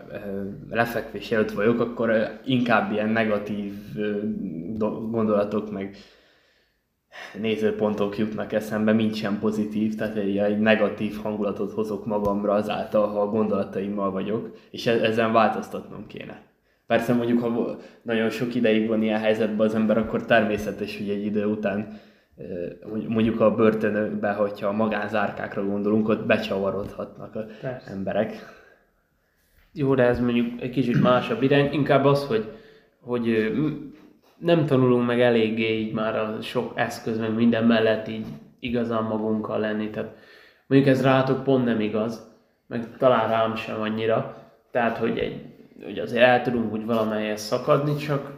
lefekvés előtt vagyok, akkor inkább ilyen negatív gondolatok, meg nézőpontok jutnak eszembe, mint sem pozitív, tehát egy, egy negatív hangulatot hozok magamra azáltal, ha a gondolataimmal vagyok, és e-, ezen változtatnom kéne. Persze mondjuk, ha nagyon sok ideig van ilyen helyzetben az ember, akkor természetes, hogy egy idő után mondjuk a börtönökben, hogyha a magánzárkákra gondolunk, ott becsavarodhatnak az emberek. Jó, de ez mondjuk egy kicsit másabb irány, inkább az, hogy, hogy nem tanulunk meg eléggé így már a sok eszköz, meg minden mellett így igazán magunkkal lenni. Tehát mondjuk ez rátok pont nem igaz, meg talán rám sem annyira. Tehát, hogy, egy, hogy azért el tudunk úgy valamelyest szakadni, csak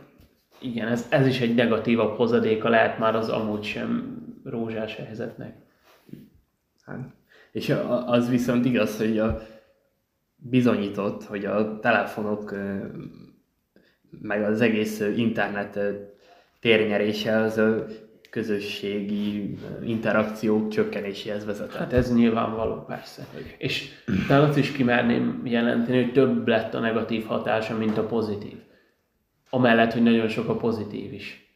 igen, ez, ez is egy negatívabb hozadéka lehet már az amúgy sem rózsás helyzetnek. Hát, és az viszont igaz, hogy a bizonyított, hogy a telefonok meg az egész internet térnyerése az közösségi interakciók csökkenéséhez vezetett. Hát ez nyilvánvaló, persze. És talán azt is kimerném jelenteni, hogy több lett a negatív hatása, mint a pozitív. Amellett, hogy nagyon sok a pozitív is.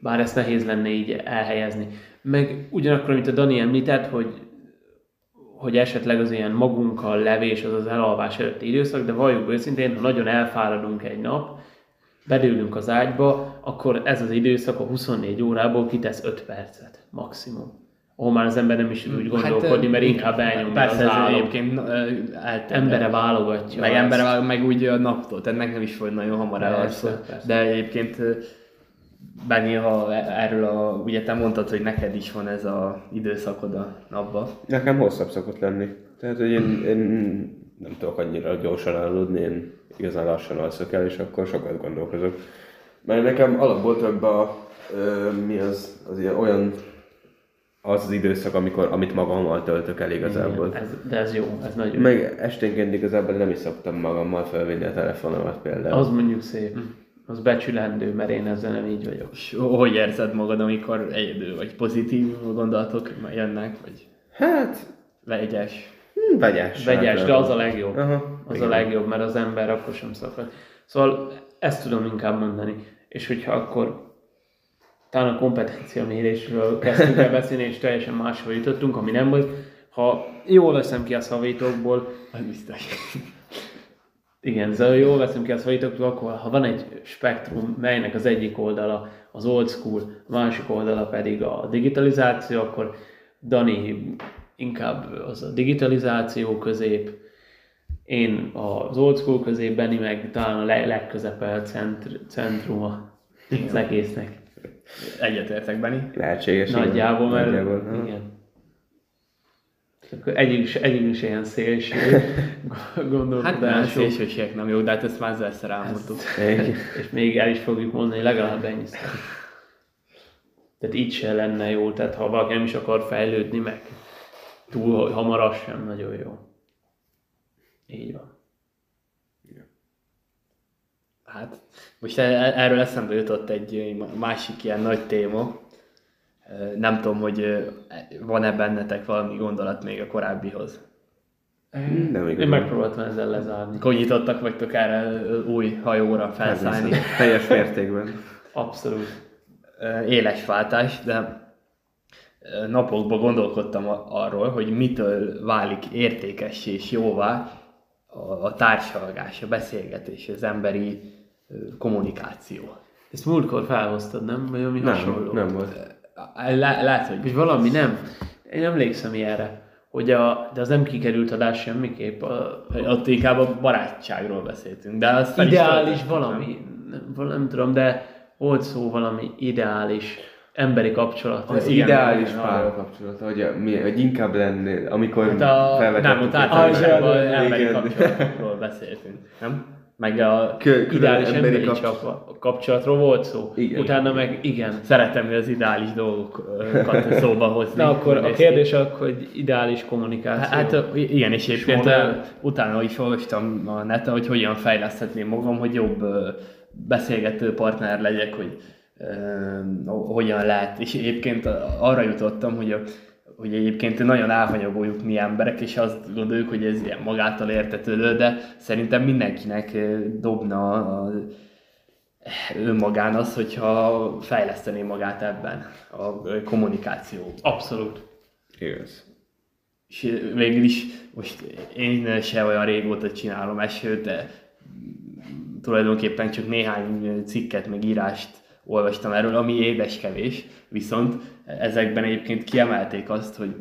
Bár ezt nehéz lenne így elhelyezni. Meg ugyanakkor, mint a Dani említett, hogy hogy esetleg az ilyen magunkkal levés az az elalvás előtti időszak, de valljuk őszintén, ha nagyon elfáradunk egy nap, bedőlünk az ágyba, akkor ez az időszak a 24 órából kitesz 5 percet maximum. Ahol már az ember nem is tud úgy hát, gondolkodni, hát, mert inkább elnyomja persze, az állam. egyébként Embere válogatja. Meg embere meg úgy a naptól, tehát nekem is volt nagyon hamar elalszó. De egyébként Benni, ha erről a, ugye te mondtad, hogy neked is van ez a időszakod a napban. Nekem hosszabb szokott lenni. Tehát, hogy én, én nem tudok annyira gyorsan aludni, én igazán lassan alszok el, és akkor sokat gondolkozok. Mert nekem alapból több a, ö, mi az, az ilyen, olyan az az időszak, amikor, amit magammal töltök el igazából. Ez, de ez jó, ez nagyon Meg esténként igazából nem is szoktam magammal felvinni a telefonomat például. Az mondjuk szép. Az becsülendő, mert én ezzel nem így vagyok. És hogy érzed magad, amikor egyedül vagy? Pozitív gondolatok jönnek, vagy Hát, vegyes? hm, vegyes. Vegyes, de az a legjobb. Aha, az igen. a legjobb, mert az ember akkor sem szakad. Szóval ezt tudom inkább mondani. És hogyha akkor talán a kompetencia mérésről kezdtünk el beszélni, és teljesen máshol jutottunk, ami nem volt. Ha jól veszem ki a szavaitokból, Az biztos. Igen, szóval jól veszem ki a szavaitokból, akkor ha van egy spektrum, melynek az egyik oldala az old school, a másik oldala pedig a digitalizáció, akkor Dani inkább az a digitalizáció közép, én az old school közép, Benni meg talán a leg- legközepel centr- centruma az egésznek. Egyetértek, Benni. Lehetséges. igen. Nagyjából, mert Nagyjából, aha. Igen. Akkor egyik is, egyik is ilyen szélső Hát nem, gondolkodású, szélsőségek nem jó, de hát ezt már ezerszer elmondtuk. És még el is fogjuk mondani, legalább ennyi Tehát így se lenne jó, tehát ha valaki nem is akar fejlődni, meg túl hamar az sem nagyon jó. Így van. Hát, most erről eszembe jutott egy másik ilyen nagy téma. Nem tudom, hogy van-e bennetek valami gondolat még a korábbihoz. Nem Én igazán. megpróbáltam ezzel lezárni. Akkor nyitottak vagytok erre új hajóra felszállni. Teljes mértékben. Abszolút. Éles váltás, de napokban gondolkodtam arról, hogy mitől válik értékes és jóvá a, társalgás, a beszélgetés, az emberi kommunikáció. Ezt múltkor felhoztad, nem? Vagy ami hasonló? Nem, nem volt. Lá- Lehet, hogy Hogy valami nem. Én emlékszem ilyenre. Hogy a, de az nem kikerült adás semmiképp. A, ott inkább a barátságról beszéltünk, de az ideális töltöttük, nem? valami, nem, val- nem tudom, de volt szó valami ideális emberi kapcsolat. Az igen, ideális párkapcsolat, hogy, a- mi, hogy inkább lennél, amikor Hát a, nem, felvetettük a a témát. emberi kapcsolatokról beszéltünk, nem? Meg a Kö- ideális emberi, emberi kapcsolat. kapcsolatról volt szó. Igen. Utána meg igen. szeretem hogy az ideális dolgokat (laughs) szóba hozni. Na akkor a kérdés akkor, hogy ideális kommunikáció. Hát igen, és egyébként utána is olvastam a neten, hogy hogyan fejleszthetném magam, hogy jobb beszélgető partner legyek, hogy hogyan lehet. És egyébként arra jutottam, hogy, a, hogy egyébként nagyon elhanyagoljuk mi emberek, és azt gondoljuk, hogy ez ilyen magától értetődő, de szerintem mindenkinek ö, dobna a, önmagán az, hogyha fejlesztené magát ebben a ö, kommunikációban. Abszolút. Igaz. És végül is most én se olyan régóta csinálom ezt, sőt, de tulajdonképpen csak néhány cikket, meg írást olvastam erről, ami édeskevés, viszont ezekben egyébként kiemelték azt, hogy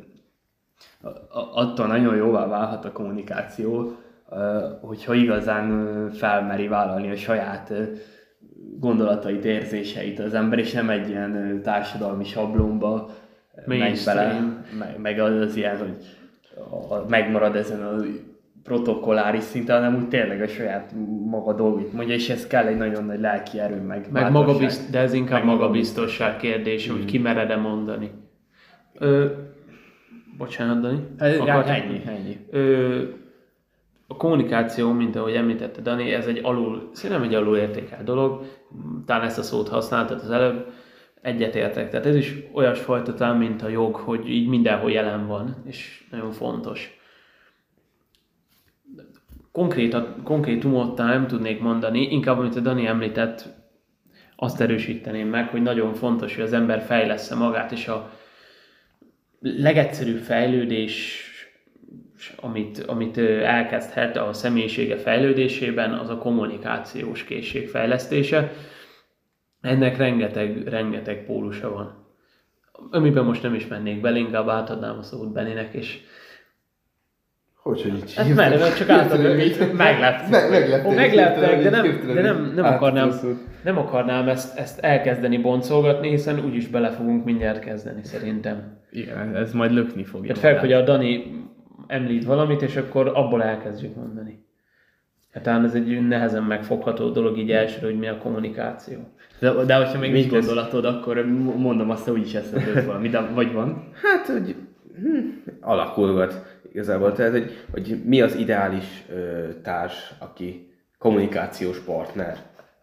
attól nagyon jóvá válhat a kommunikáció, hogyha igazán felmeri vállalni a saját gondolatait, érzéseit az ember, és nem egy ilyen társadalmi sablonba megy bele, Mainstream. meg, meg az, az ilyen, hogy megmarad ezen a protokolláris szinten, hanem úgy tényleg a saját maga dolgait mondja, és ez kell egy nagyon nagy lelki erő, meg, Meg magabizt, de ez inkább Meg magabiztosság kérdése, hogy ki mered-e mondani. Ö, bocsánat, Dani. Akartad? Ennyi, ennyi. Ö, a kommunikáció, mint ahogy említette Dani, ez egy alul, szerintem egy alul értékelt dolog. Talán ezt a szót használtad az előbb, egyetértek. Tehát ez is olyasfajta talán, mint a jog, hogy így mindenhol jelen van, és nagyon fontos. Konkrét, konkrétumot nem tudnék mondani, inkább amit a Dani említett, azt erősíteném meg, hogy nagyon fontos, hogy az ember fejlesz magát, és a legegyszerűbb fejlődés, amit, amit elkezdhet a személyisége fejlődésében, az a kommunikációs készség fejlesztése. Ennek rengeteg, rengeteg pólusa van. Amiben most nem is mennék bele, inkább átadnám a szót Beninek, és Hogy, hogy így Hát merre, mert csak átadom így, megleptek. Me- megleptek. Ó, megleptek, de nem, de nem, nem, akarnám, nem akarnám ezt, ezt elkezdeni boncolgatni, hiszen úgyis bele fogunk mindjárt kezdeni szerintem. Igen, ez majd lökni fogja. Tehát fel, hogy a Dani említ valamit, és akkor abból elkezdjük mondani. Hát talán ez egy nehezen megfogható dolog így elsőre, hogy mi a kommunikáció. De, de hogyha még nincs gondolatod, akkor mondom azt, hogy úgyis eszedbe jut valami, de vagy van. Hát, hogy hm, alakulgat igazából. Tehát, hogy, hogy mi az ideális ö, társ, aki kommunikációs partner.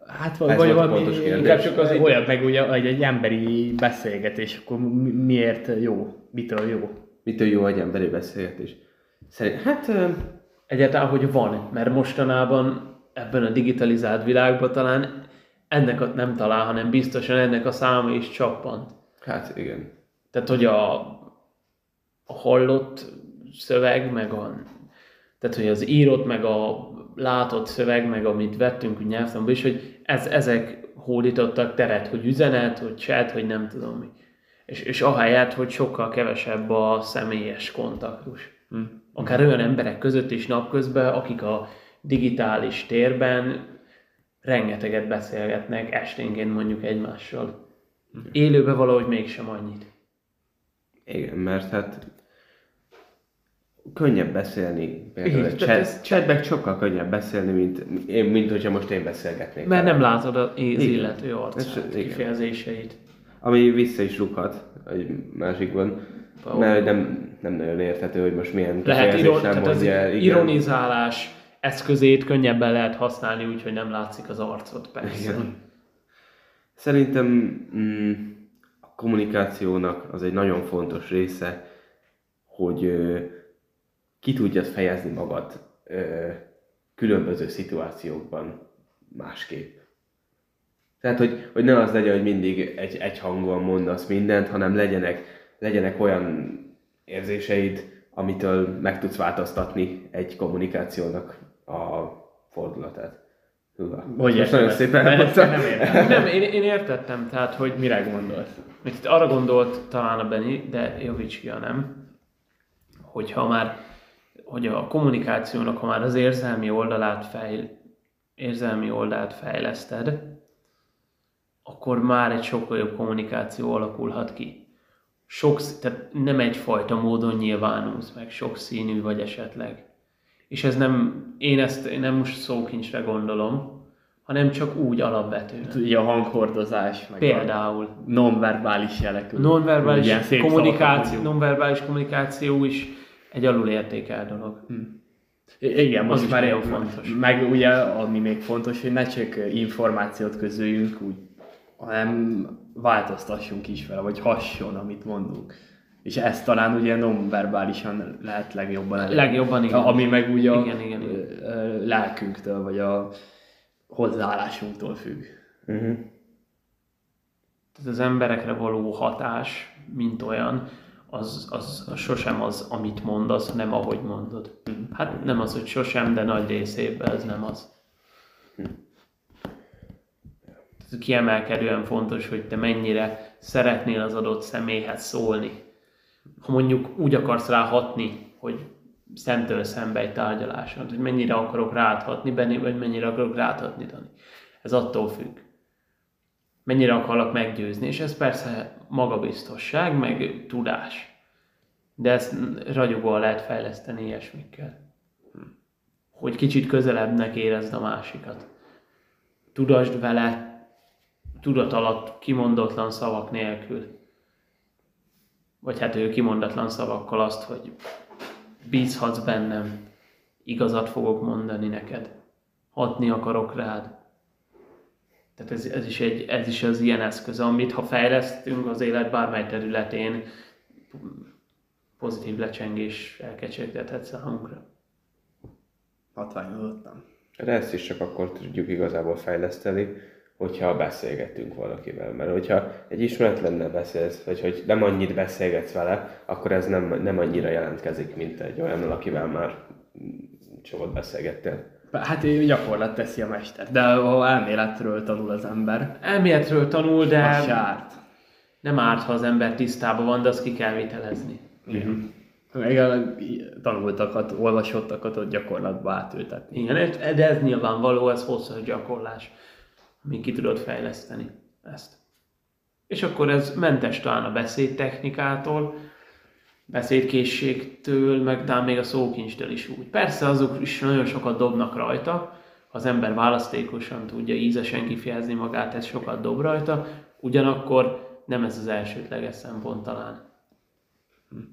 Hát Ez vagy, vagy valami, inkább csak az olyan, meg ugye egy, egy emberi beszélgetés, akkor mi- miért jó, mitől jó. Mitől jó egy emberi beszélgetés? Szerint, hát ö, Egyáltalán, hogy van, mert mostanában ebben a digitalizált világban talán ennek a, nem talán, hanem biztosan ennek a száma is csappant. Hát igen. Tehát, hogy a, a hallott szöveg, meg a, tehát, hogy az írott, meg a látott szöveg, meg amit vettünk úgy nyelvtanból is, hogy ez, ezek hódítottak teret, hogy üzenet, hogy chat, hogy nem tudom mi. És, és ahelyett, hogy sokkal kevesebb a személyes kontaktus. Hm. Akár olyan emberek között is napközben, akik a digitális térben rengeteget beszélgetnek esténként mondjuk egymással. Élőben valahogy mégsem annyit. Igen, mert hát könnyebb beszélni. Például egy chat, sokkal könnyebb beszélni, mint, én, mint hogyha most én beszélgetnék. Mert nem látod az illető arcát, Ez- kifejezéseit. Ami vissza is rúghat egy másikban. Ahol- Mert nem, nem nagyon érthető, hogy most milyen Lehet kifejezéssel tehát az. Igen. ironizálás eszközét könnyebben lehet használni, úgyhogy nem látszik az arcod, persze. Igen. Szerintem mm, a kommunikációnak az egy nagyon fontos része, hogy ki tudja fejezni magad ö, különböző szituációkban másképp. Tehát, hogy, hogy ne az legyen, hogy mindig egy, egy hangon mondasz mindent, hanem legyenek, legyenek olyan érzéseid, amitől meg tudsz változtatni egy kommunikációnak a fordulatát. Hűha. Hogy Most nagyon szépen nem értem. Nem, én, én értettem, tehát, hogy Mire gondolsz? Mert itt arra gondolt talán a Benni, de ha nem, hogyha már, hogy a kommunikációnak, ha már az érzelmi oldalát fejl, érzelmi oldalt fejleszted, akkor már egy sokkal jobb kommunikáció alakulhat ki. Sok, tehát nem egyfajta módon nyilvánulsz meg, sokszínű vagy esetleg. És ez nem, én ezt én nem most szókincsre gondolom, hanem csak úgy alapvetően. Ugye a hanghordozás, meg Például. a nonverbális jelek. Nonverbális kommunikáció, nonverbális kommunikáció is egy alulértékelt dolog. I- Igen, most is már nagyon fontos. Meg ugye, ami még fontos, hogy ne csak információt közöljünk úgy, hanem változtassunk is vele, vagy hasson, amit mondunk. És ezt talán ugye nonverbálisan lehet legjobban elérni. Legjobban igen. Ami meg ugye a Igen, igen, igen. lelkünktől, vagy a hozzáállásunktól függ. Uh-huh. Tehát az emberekre való hatás, mint olyan, az, az, az sosem az, amit mondasz, hanem ahogy mondod. Hát nem az, hogy sosem, de nagy részében ez nem az. Ez kiemelkedően fontos, hogy te mennyire szeretnél az adott személyhez szólni. Ha mondjuk úgy akarsz rá hatni, hogy szemtől szembe egy tárgyaláson, hogy mennyire akarok ráthatni Benni, vagy mennyire akarok ráthatni Dani. Ez attól függ mennyire akarlak meggyőzni, és ez persze magabiztosság, meg tudás. De ezt ragyogóan lehet fejleszteni ilyesmikkel. Hogy kicsit közelebbnek érezd a másikat. Tudasd vele, tudat alatt kimondatlan szavak nélkül. Vagy hát ő kimondatlan szavakkal azt, hogy bízhatsz bennem, igazat fogok mondani neked, hatni akarok rád, tehát ez, ez, is egy, ez is az ilyen eszköz, amit ha fejlesztünk az élet bármely területén, pozitív lecsengés elkecsegtethet számunkra. Hatványozottan. De ezt is csak akkor tudjuk igazából fejleszteni, hogyha beszélgetünk valakivel. Mert hogyha egy ismeretlennel beszélsz, vagy hogy nem annyit beszélgetsz vele, akkor ez nem, nem annyira jelentkezik, mint egy olyannal, akivel már sokat beszélgettél. Hát ő gyakorlat teszi a mester, de ha elméletről tanul az ember, Elméletről tanul, de az árt. nem árt, ha az ember tisztában van, de azt ki kell vitelezni. Igen. Meg a tanultakat, olvasottakat ott gyakorlatba átültetni. Igen, ez- de ez nyilvánvaló, ez hosszas gyakorlás, amíg ki tudod fejleszteni ezt. És akkor ez mentes talán a beszédtechnikától, beszédkészségtől, meg talán még a szókincstől is úgy. Persze azok is nagyon sokat dobnak rajta, az ember választékosan tudja ízesen kifejezni magát, ez sokat dob rajta, ugyanakkor nem ez az elsődleges szempont talán.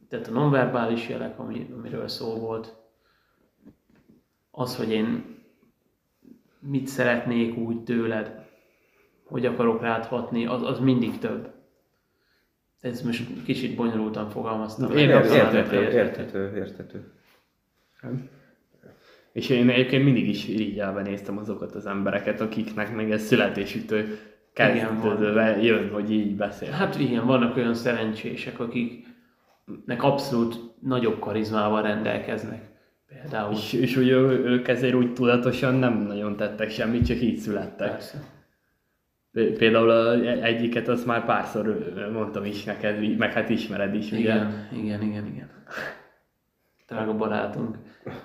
Tehát a nonverbális jelek, ami, amiről szó volt, az, hogy én mit szeretnék úgy tőled, hogy akarok rád hatni, az, az mindig több. Ez most kicsit bonyolultan fogalmaztam. Értető, érthető. értető, értető. És én egyébként mindig is irigyelve néztem azokat az embereket, akiknek meg ez születésüktől kezdődve jön, hogy így beszél. Hát igen, vannak olyan szerencsések, akiknek abszolút nagyobb karizmával rendelkeznek. Például. És, és ő- ők ezért úgy tudatosan nem nagyon tettek semmit, csak így születtek. Persze. Például a, egyiket azt már párszor mondtam is neked, meg hát ismered is, ugye? Igen, igen, igen, igen. Drága barátunk.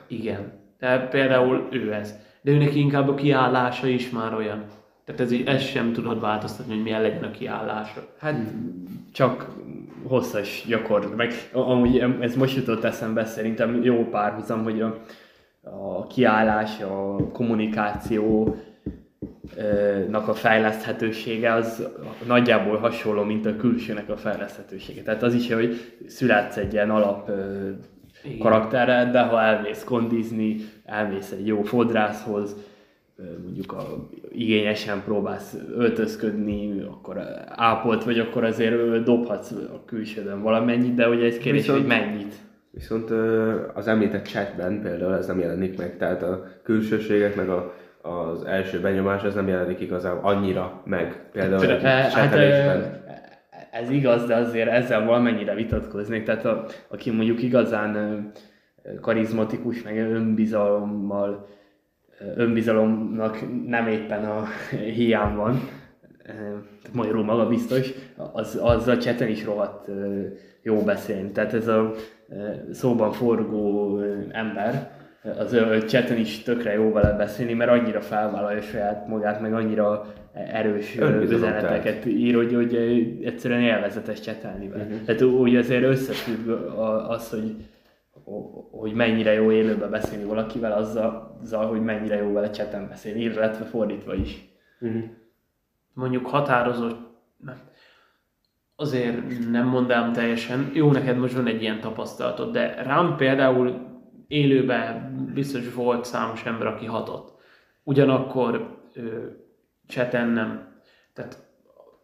Igen. De például ő ez. De őnek inkább a kiállása is már olyan. Tehát ez, így- ezt sem tudod változtatni, hogy milyen legyen a kiállása. Hát csak hosszas gyakorlat. Meg amúgy ez most jutott eszembe szerintem jó párhuzam, hogy a, a kiállás, a kommunikáció nak a fejleszthetősége az nagyjából hasonló, mint a külsőnek a fejleszthetősége. Tehát az is, hogy születsz egy ilyen alap Igen. karakterrel, de ha elmész kondizni, elmész egy jó fodrászhoz, mondjuk a, igényesen próbálsz öltözködni, akkor ápolt vagy, akkor azért dobhatsz a külsődön valamennyit, de ugye egy kérdés, Viszont- hogy mennyit. Viszont az említett chatben például ez nem jelenik meg, tehát a külsőségek meg a, az első benyomás az nem jelenik igazán annyira meg. Például egy Hát, chatelésben. ö, ez igaz, de azért ezzel valamennyire vitatkoznék. Tehát a, aki mondjuk igazán karizmatikus, meg önbizalommal, önbizalomnak nem éppen a (laughs) hiány van, magyarul maga biztos, az, az a cseten is rohadt jó beszélni. Tehát ez a szóban forgó ember, az ö, chaten is tökre jó vele beszélni, mert annyira felvállalja saját magát, meg annyira erős üzeneteket ír, hogy, hogy egyszerűen élvezetes csetelni vele. Uh-huh. Tehát úgy azért összefügg a- az, hogy hogy mennyire jó élőben beszélni valakivel, azzal, azzal hogy mennyire jó vele cseten beszélni, illetve fordítva is. mondjuk határozott, azért nem mondám teljesen, jó neked most van egy ilyen tapasztalatod, de rám például élőben biztos volt számos ember, aki hatott. Ugyanakkor ö, chaten nem. Tehát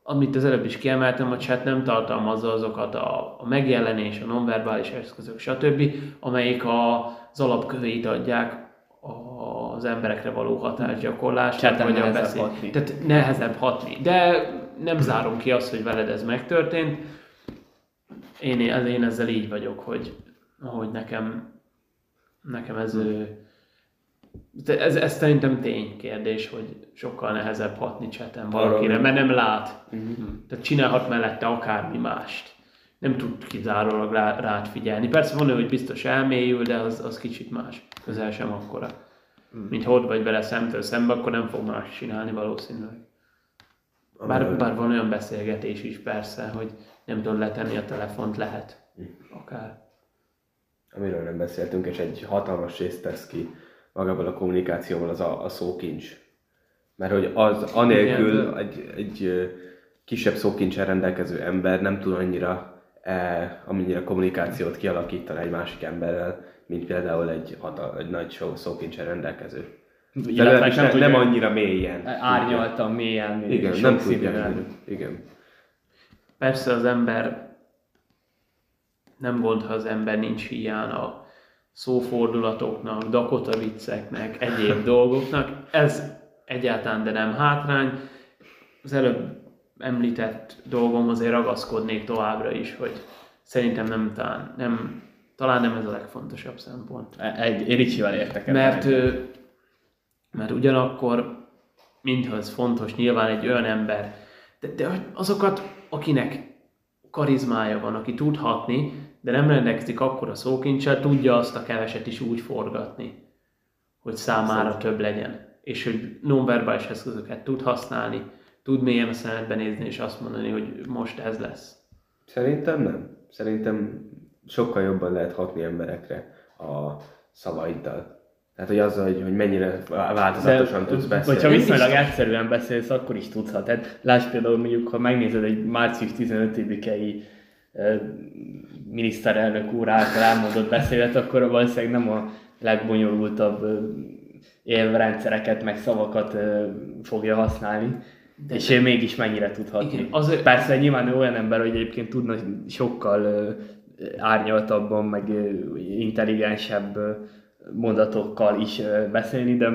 amit az előbb is kiemeltem, a chat nem tartalmazza azokat a, a megjelenés, a nonverbális eszközök, stb., amelyik a, az alapköveit adják az emberekre való hatásgyakorlásnak, Chaten vagy a beszéd. hatni. Tehát nehezebb hatni. De nem zárom ki azt, hogy veled ez megtörtént. Én, én ezzel így vagyok, hogy, hogy nekem, nekem ez, de ez, ez szerintem ténykérdés, hogy sokkal nehezebb hatni cseten valakire, mert nem lát. Tehát csinálhat mellette akármi mást. Nem tud kizárólag rá, rád figyelni. Persze van ő, hogy biztos elmélyül, de az, az kicsit más. Közel sem akkora. Mint ha ott vagy vele szemtől szembe, akkor nem fog más csinálni valószínűleg. Bár, bár van olyan beszélgetés is persze, hogy nem tudod letenni a telefont, lehet. Akár. Amiről nem beszéltünk, és egy hatalmas részt tesz ki magából a kommunikációval az a, a szókincs. Mert hogy az anélkül Igen, egy, egy kisebb szókincsel rendelkező ember nem tud annyira, e, amennyire kommunikációt kialakítani egy másik emberrel, mint például egy, hatal, egy nagy szó, szókincsel rendelkező. De legalábbis nem, nem annyira mélyen. árnyaltan, mélyen, Igen, sok nem tudja. Igen. Persze az ember nem gond, ha az ember nincs hiány a szófordulatoknak, dakota vicceknek, egyéb (laughs) dolgoknak. Ez egyáltalán de nem hátrány. Az előbb említett dolgom azért ragaszkodnék továbbra is, hogy szerintem nem talán, nem, talán nem ez a legfontosabb szempont. Egy, én Ricsivel értek Mert, ö, mert ugyanakkor, mintha ez fontos, nyilván egy olyan ember, de, de azokat, akinek karizmája van, aki tud hatni, de nem rendelkezik akkor a szókincsel, tudja azt a keveset is úgy forgatni, hogy számára több legyen. És hogy nonverbális eszközöket tud használni, tud mélyen a szemedbe nézni, és azt mondani, hogy most ez lesz. Szerintem nem. Szerintem sokkal jobban lehet hatni emberekre a szavaiddal. Tehát, hogy azzal, hogy, hogy mennyire változatosan tudsz beszélni. Hogyha viszonylag egyszerűen beszélsz, akkor is tudsz. Tehát lásd például mondjuk, ha megnézed egy március 15-i eh, miniszterelnök úr által elmondott beszédet, akkor valószínűleg nem a legbonyolultabb élvrendszereket, meg szavakat fogja használni. De és ő mégis mennyire tudhatni. Igen, azért- Persze nyilván ő olyan ember, hogy egyébként tudna sokkal árnyaltabban, meg intelligensebb mondatokkal is beszélni, de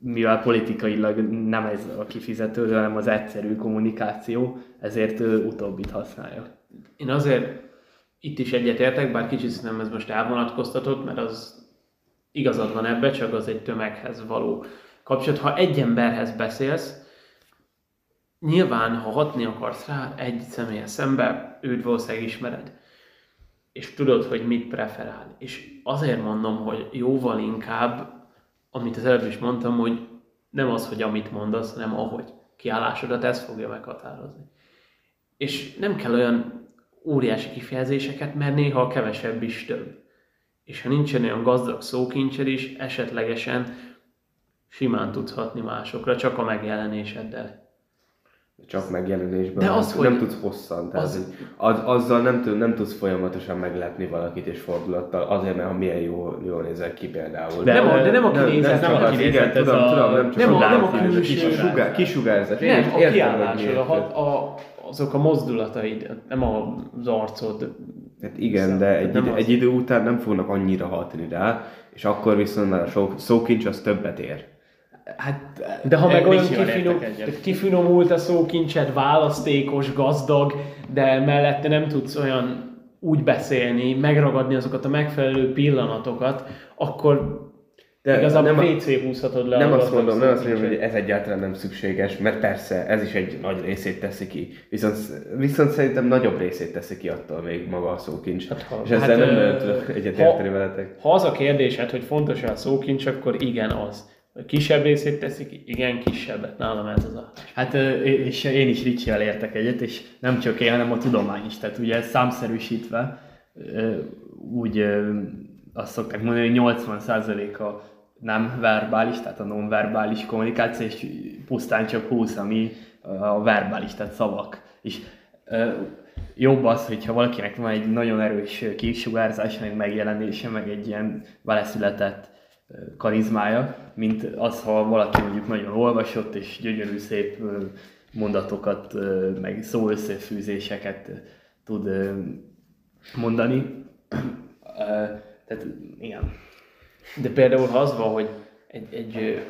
mivel politikailag nem ez a kifizető, hanem az egyszerű kommunikáció, ezért utóbbit használja. Én azért itt is egyetértek, bár kicsit nem ez most elvonatkoztatott, mert az igazad van ebbe, csak az egy tömeghez való kapcsolat. Ha egy emberhez beszélsz, nyilván, ha hatni akarsz rá egy személyes szembe, őt valószínűleg ismered. És tudod, hogy mit preferál. És azért mondom, hogy jóval inkább, amit az előbb is mondtam, hogy nem az, hogy amit mondasz, hanem ahogy kiállásodat, ez fogja meghatározni. És nem kell olyan óriási kifejezéseket, mert néha a kevesebb is több. És ha nincsen olyan gazdag szókincsed is, esetlegesen simán tudsz hatni másokra, csak a megjelenéseddel. Csak megjelenésben. De nem, az, nem hogy- tudsz hosszan. Tehát az- az, az, azzal nem, tud, nem tudsz folyamatosan meglepni valakit és fordulattal. Azért, mert ha milyen jól, jól nézel ki például. De nem a- de nem a kinézet, nem csak a az, kinézet, igen, ez tudom, a- tudom, nem csak nem a- a nem a külső- kisugár, kisugárzás. Nem, a kiállásod, a, a, azok a mozdulataid, nem az arcod Hát igen, de egy, idő, az. egy idő után nem fognak annyira hatni rá, és akkor viszont már a szó, szókincs az többet ér. Hát, De ha meg olyan kifinom, kifinomult a szókincsed, választékos, gazdag, de mellette nem tudsz olyan úgy beszélni, megragadni azokat a megfelelő pillanatokat, akkor De igazából nem a- WC húzhatod le Nem a azt mondom, nem azt mondom, hogy ez egyáltalán nem szükséges, mert persze ez is egy nagy részét teszi ki. Viszont, viszont szerintem nagyobb részét teszi ki attól még maga a szókincs. Hát, ha- és ezzel hát, nem lehet egyetérteni veletek. Ha az a kérdésed, hogy fontos a szókincs, akkor igen az. A kisebb részét teszik, ki? igen, kisebbet. Nálam ez az a... Hát és én is Ricsivel értek egyet, és nem csak én, hanem a tudomány is. Tehát ugye számszerűsítve úgy azt szokták mondani, hogy 80% a nem verbális, tehát a non-verbális kommunikáció, és pusztán csak 20, ami a verbális, tehát szavak. És ö, jobb az, hogyha valakinek van egy nagyon erős kisugárzása, meg megjelenése, meg egy ilyen beleszületett karizmája, mint az, ha valaki mondjuk nagyon olvasott és gyönyörű szép mondatokat, meg szó összefűzéseket ö, tud mondani. Tehát igen. De például ha az van, hogy egy, egy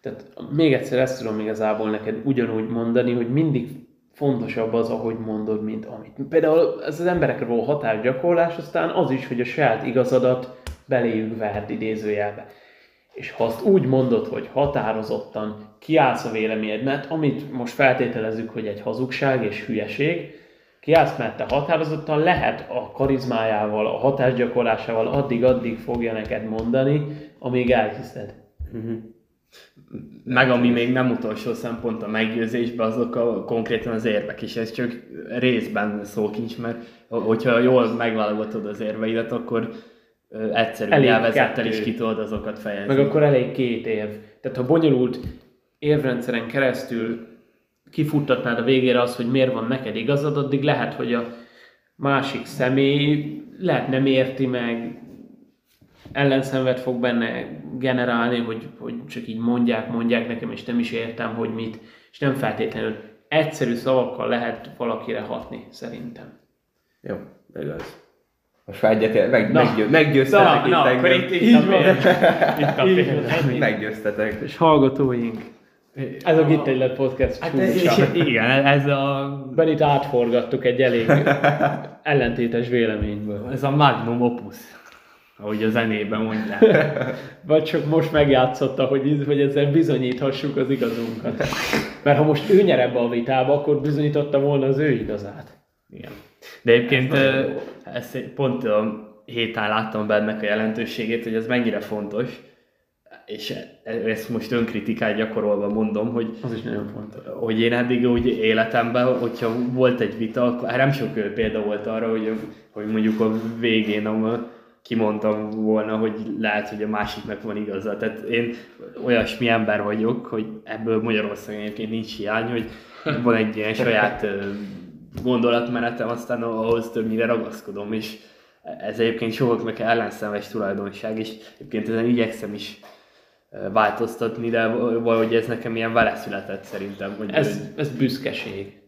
tehát még egyszer ezt tudom igazából neked ugyanúgy mondani, hogy mindig fontosabb az, ahogy mondod, mint amit. Például ez az emberekre való határgyakorlás, aztán az is, hogy a saját igazadat beléjük verd idézőjelbe. És ha azt úgy mondod, hogy határozottan kiállsz a véleményed, mert amit most feltételezzük, hogy egy hazugság és hülyeség, kiállsz mellette határozottan, lehet a karizmájával, a hatásgyakorlásával addig-addig fogja neked mondani, amíg elhiszed. Meg ami még nem utolsó szempont a meggyőzésben, azok a, konkrétan az érvek, és ez csak részben szókincs, mert hogyha jól megválogatod az érveidet, akkor egyszerű Elég nyelvezettel is ki tudod azokat fejezni. Meg akkor elég két év. Tehát ha bonyolult érvrendszeren keresztül kifuttatnád a végére azt, hogy miért van neked igazad, addig lehet, hogy a másik személy lehet nem érti meg, ellenszenvet fog benne generálni, hogy, hogy csak így mondják, mondják nekem, és nem is értem, hogy mit, és nem feltétlenül egyszerű szavakkal lehet valakire hatni, szerintem. Jó, igaz. Most már egyetért, meg, Na. meggyő, meggyőztetek Na, itt na, engem. akkor itt, itt, Így a van. Itt példa. van. Meggyőztetek. És hallgatóink, ez a Git Egylet Podcast Hát, és, igen, ez a, Benit átforgattuk egy elég ellentétes véleményből. ez a magnum opus, ahogy a zenében mondják. (laughs) Vagy csak most megjátszotta, hogy, hogy ezzel bizonyíthassuk az igazunkat. Mert ha most ő nyer ebbe a vitába, akkor bizonyította volna az ő igazát. Igen. De egyébként ö, ezt pont a héten láttam be ennek a jelentőségét, hogy ez mennyire fontos, és ezt most önkritikát gyakorolva mondom, hogy Az is nagyon fontos. hogy én eddig úgy életemben, hogyha volt egy vita, akkor hát nem sok példa volt arra, hogy, hogy mondjuk a végén am, kimondtam volna, hogy lehet, hogy a másiknak van igaza. Tehát én olyasmi ember vagyok, hogy ebből Magyarországon egyébként nincs hiány, hogy van egy ilyen saját gondolatmenetem, aztán ahhoz többnyire ragaszkodom, és ez egyébként sokaknak ellenszemes tulajdonság, és egyébként ezen igyekszem is változtatni, de valahogy ez nekem ilyen vele született szerintem. Hogy Ez, ez büszkeség.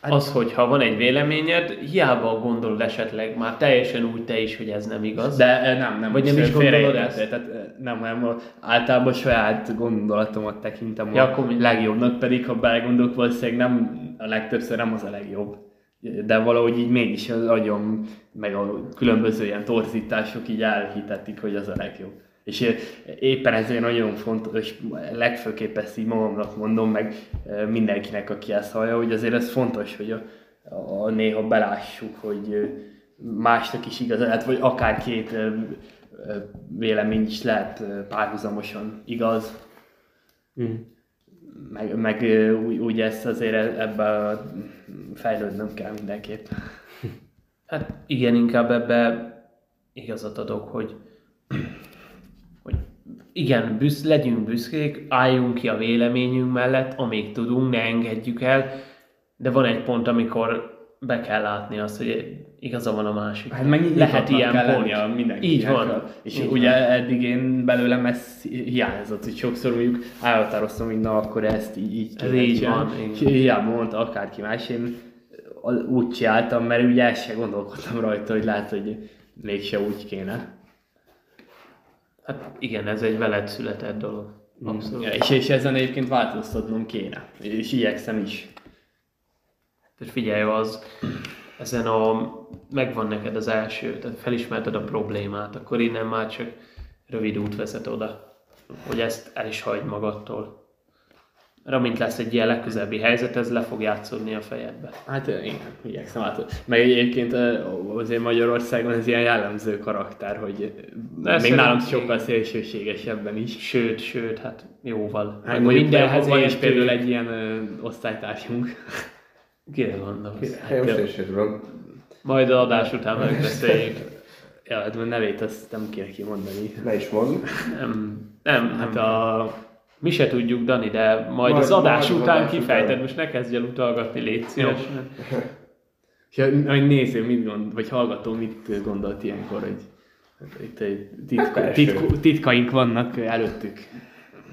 Az, hogy ha van egy véleményed, hiába gondolod esetleg már teljesen úgy te is, hogy ez nem igaz. De ö, nem, nem. Vagy nem is gondolod ezt? Tehát, ö, nem, nem, általában saját gondolatomat tekintem Ja, a legjobbnak, pedig ha belegondolok, valószínűleg nem, a legtöbbször nem az a legjobb. De valahogy így mégis az agyom, meg a különböző ilyen torzítások így elhitetik, hogy az a legjobb. És ö, éppen ezért nagyon fontos, legfőképp ezt így magamnak mondom, meg ö, mindenkinek, aki ezt hallja, hogy azért ez fontos, hogy a, a, néha belássuk, hogy ö, másnak is igaz lehet, vagy akár két vélemény is lehet párhuzamosan igaz. Meg, meg ö, úgy, úgy ezt azért e- ebbe fejlődnöm kell mindenképp. Hát igen, inkább ebbe igazat adok, hogy igen, büsz, legyünk büszkék, álljunk ki a véleményünk mellett, amíg tudunk, ne engedjük el, de van egy pont, amikor be kell látni azt, hogy igaza van a másik. Hát meg Lehet ilyen kell pont. lennie mindenkinek. Így van. És Így ugye van. eddig én belőlem ez hiányzott, hogy sokszor mondjuk elhatároztam, hogy na akkor ezt így, így Ez így van. És hiába mondta akárki más, én a- úgy csináltam, mert ugye el se gondolkodtam rajta, hogy lehet, hogy mégse úgy kéne. Hát igen, ez egy veled született dolog. Abszolút. Ja, és, és ezen egyébként változtatnom kéne. És igyekszem is. Tehát figyelj, az, ezen a, megvan neked az első, tehát felismerted a problémát, akkor innen már csak rövid út vezet oda, hogy ezt el is hagyd magadtól. Amint lesz egy ilyen legközelebbi helyzet, ez le fog játszódni a fejedbe. Hát igen, igyekszem át. Meg egyébként azért Magyarországon ez ilyen jellemző karakter, hogy De még nálam sokkal szélsőségesebben is. Sőt, sőt, hát jóval. Hát mondjuk mindenhez van is például egy ilyen ö, osztálytársunk. Kire gondolsz? Sem tudom. Majd a adás után megbeszéljük. Ja, hát a nevét azt nem kéne kimondani. Ne is mond. Nem, nem, Hát a... Mi se tudjuk, Dani, de majd, Majd- az adás majd után adás kifejted, után. most ne kezdj el utalgatni, légy szíves. mert- És a- hogy néző mit gond, vagy hallgató mit gondolt ilyenkor, hogy hát itt egy titko, persze. titko, titkaink vannak előttük.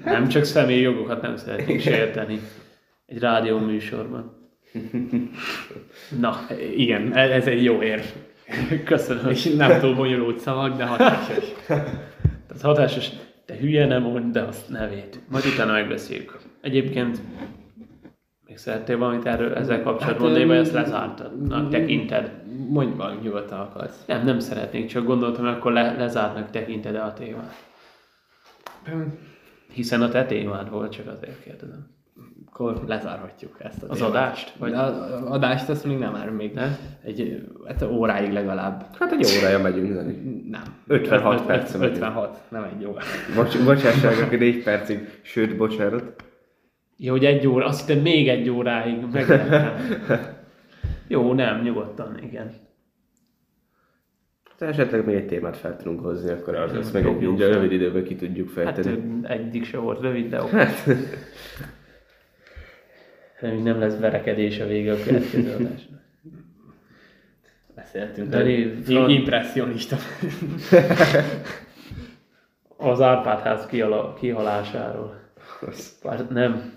Nem csak személyi jogokat nem szeretnénk sérteni egy rádió műsorban. Na, Igen, e- ez egy jó ér. köszönöm. És nem túl bonyolult szavak, de hatásos. Tehát hatásos, te hülye nem mondd, de azt nevét. Majd utána megbeszéljük. Egyébként még szerettél valamit erről ezzel kapcsolatban Hát, mondani, vagy ezt lezártad? Na, tekinted? Mondj valamit nyugodtan akarsz. Nem, nem szeretnék, csak gondoltam, hogy akkor le, lezártnak tekinted a témát. Hiszen a te témád volt, csak azért kérdezem. Akkor lezárhatjuk ezt a Az témát. adást? Vagy- Vagy... A, a adást azt még nem már még Nem? egy hát óráig legalább. Hát egy órája megyünk, Dani. Nem. 56 Öt- megyünk. 56, nem egy óra. Bocs, bocsásság, aki 4 percig, sőt, bocsánat. Jó, hogy egy óra, azt hittem még egy óráig megleptem. Jó, nem, nyugodtan, igen. Ha esetleg még egy témát fel tudunk hozni, akkor az lesz meg egy rövid időben ki tudjuk Hát fejteni. ö, egyik se volt rövid, de oké. Reméljük nem lesz verekedés a vége a következő (laughs) adásnak. Beszéltünk. Dani, egy Fran- impressionista. (laughs) Az Árpádház kiala, kihalásáról. Bár nem,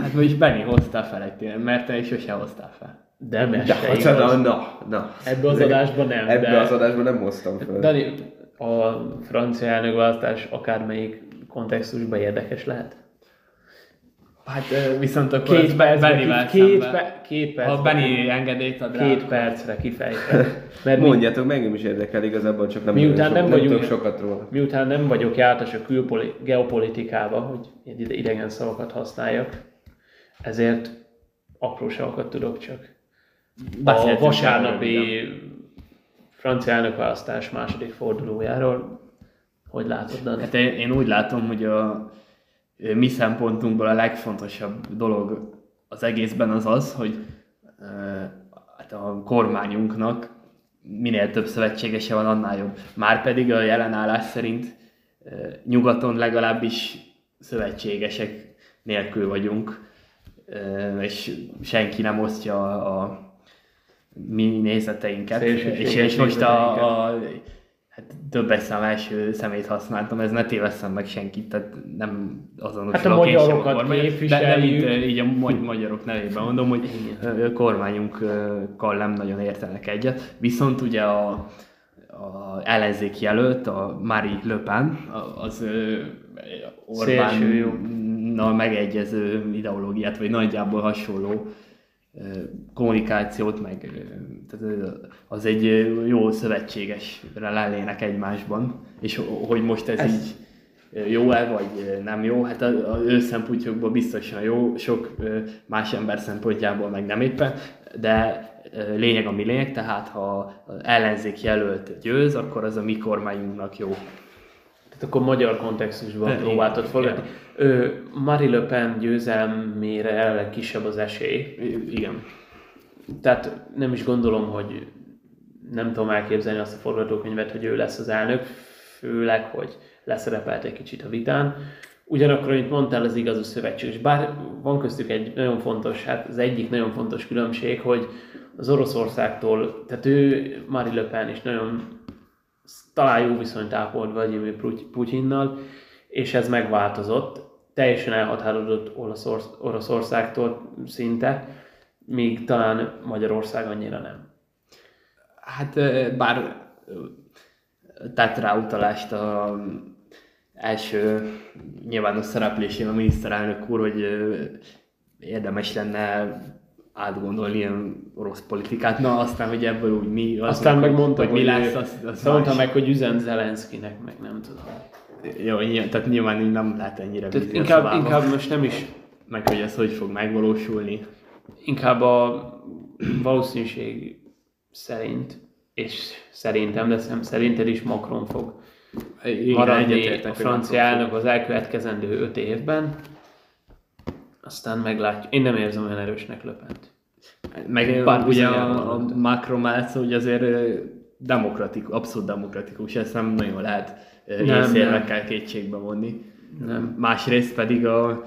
Hát most Benni hoztál fel egy témát, mert te is sose hoztál fel. de De, hát, igaz. na, na, na. Ebbe az adásban nem, Ebbe de... az adásban nem hoztam fel. Dani, a francia elnökválasztás akármelyik kontextusban érdekes lehet? Hát viszont akkor Két percre, ki, két, pe, két percre, Ha Benni engedélyt ad rá, két percre. (laughs) Mert mi, Mondjátok, meg engem is érdekel igazából, csak nem, Miután sok, nem nem, vagyunk- tudok sokat róla. miután nem vagyok jártas a külpoli, geopolitikába, hogy idegen szavakat használjak, ezért apró szavakat tudok csak. A vasárnapi francia elnökválasztás második fordulójáról, hogy látod, Dani? Hát én, én úgy látom, hogy a mi szempontunkból a legfontosabb dolog az egészben az az, hogy hát a kormányunknak minél több szövetségese van, annál jobb. Márpedig a jelenállás szerint ö, nyugaton legalábbis szövetségesek nélkül vagyunk, és senki nem osztja a, a mi nézeteinket. És, és most a, a hát többes szám első szemét használtam, ez ne tévesszem meg senkit, tehát nem azonosulok Hát a magyarokat kormány- képviseljük. De, mint, ö, így a magy- magyarok nevében mondom, hogy ö, kormányunkkal nem nagyon értenek egyet. Viszont ugye a, a ellenzék jelölt, a Pen, a- az. Orbánnal megegyező ideológiát, vagy nagyjából hasonló kommunikációt, meg tehát az egy jó szövetségesre lennének egymásban, és ho- hogy most ez, Ez- így jó-e, vagy nem jó, hát az ő szempontjukból biztosan jó, sok más ember szempontjából meg nem éppen, de lényeg a mi lényeg, tehát ha ellenzék jelölt győz, akkor az a mi kormányunknak jó. Tehát akkor magyar kontextusban Igen, próbáltad fogadni. Marie Le Pen győzelmére jelenleg kisebb az esély. Igen. Tehát nem is gondolom, hogy nem tudom elképzelni azt a forgatókönyvet, hogy ő lesz az elnök, főleg, hogy leszerepelt egy kicsit a vitán. Ugyanakkor, amit mondtál, az igaz a szövetség. És bár van köztük egy nagyon fontos, hát az egyik nagyon fontos különbség, hogy az Oroszországtól, tehát ő, Marie Le Pen is nagyon talán jó viszonyt ápolt Vladimir Put- Putyinnal, és ez megváltozott. Teljesen elhatárolódott Oroszorsz- Oroszországtól szinte, míg talán Magyarország annyira nem. Hát bár tett rá utalást a első nyilvános szereplésén a miniszterelnök úr, hogy érdemes lenne átgondolni ilyen orosz politikát. Na, aztán, hogy ebből úgy mi... Az Aztán meg mondta, hogy, mi lesz, az, az mondta meg, hogy üzen Zelenszkinek, meg nem tudom. Jó, nyilván, tehát nyilván így nem lehet ennyire Tehát inkább, inkább most nem is, Meg hogy ez hogy fog megvalósulni. inkább a valószínűség szerint, és szerintem, de szem szerinted is Macron fog Igen, maradni a hogy francia elnök az elkövetkezendő öt évben. Aztán meglátjuk. Én nem érzem olyan erősnek löpent. Meg Bár ugye a, a. Macron hogy azért demokratikus, abszolút demokratikus, ezt nem nagyon lehet észérvekkel kétségbe vonni. Nem. Másrészt pedig, a,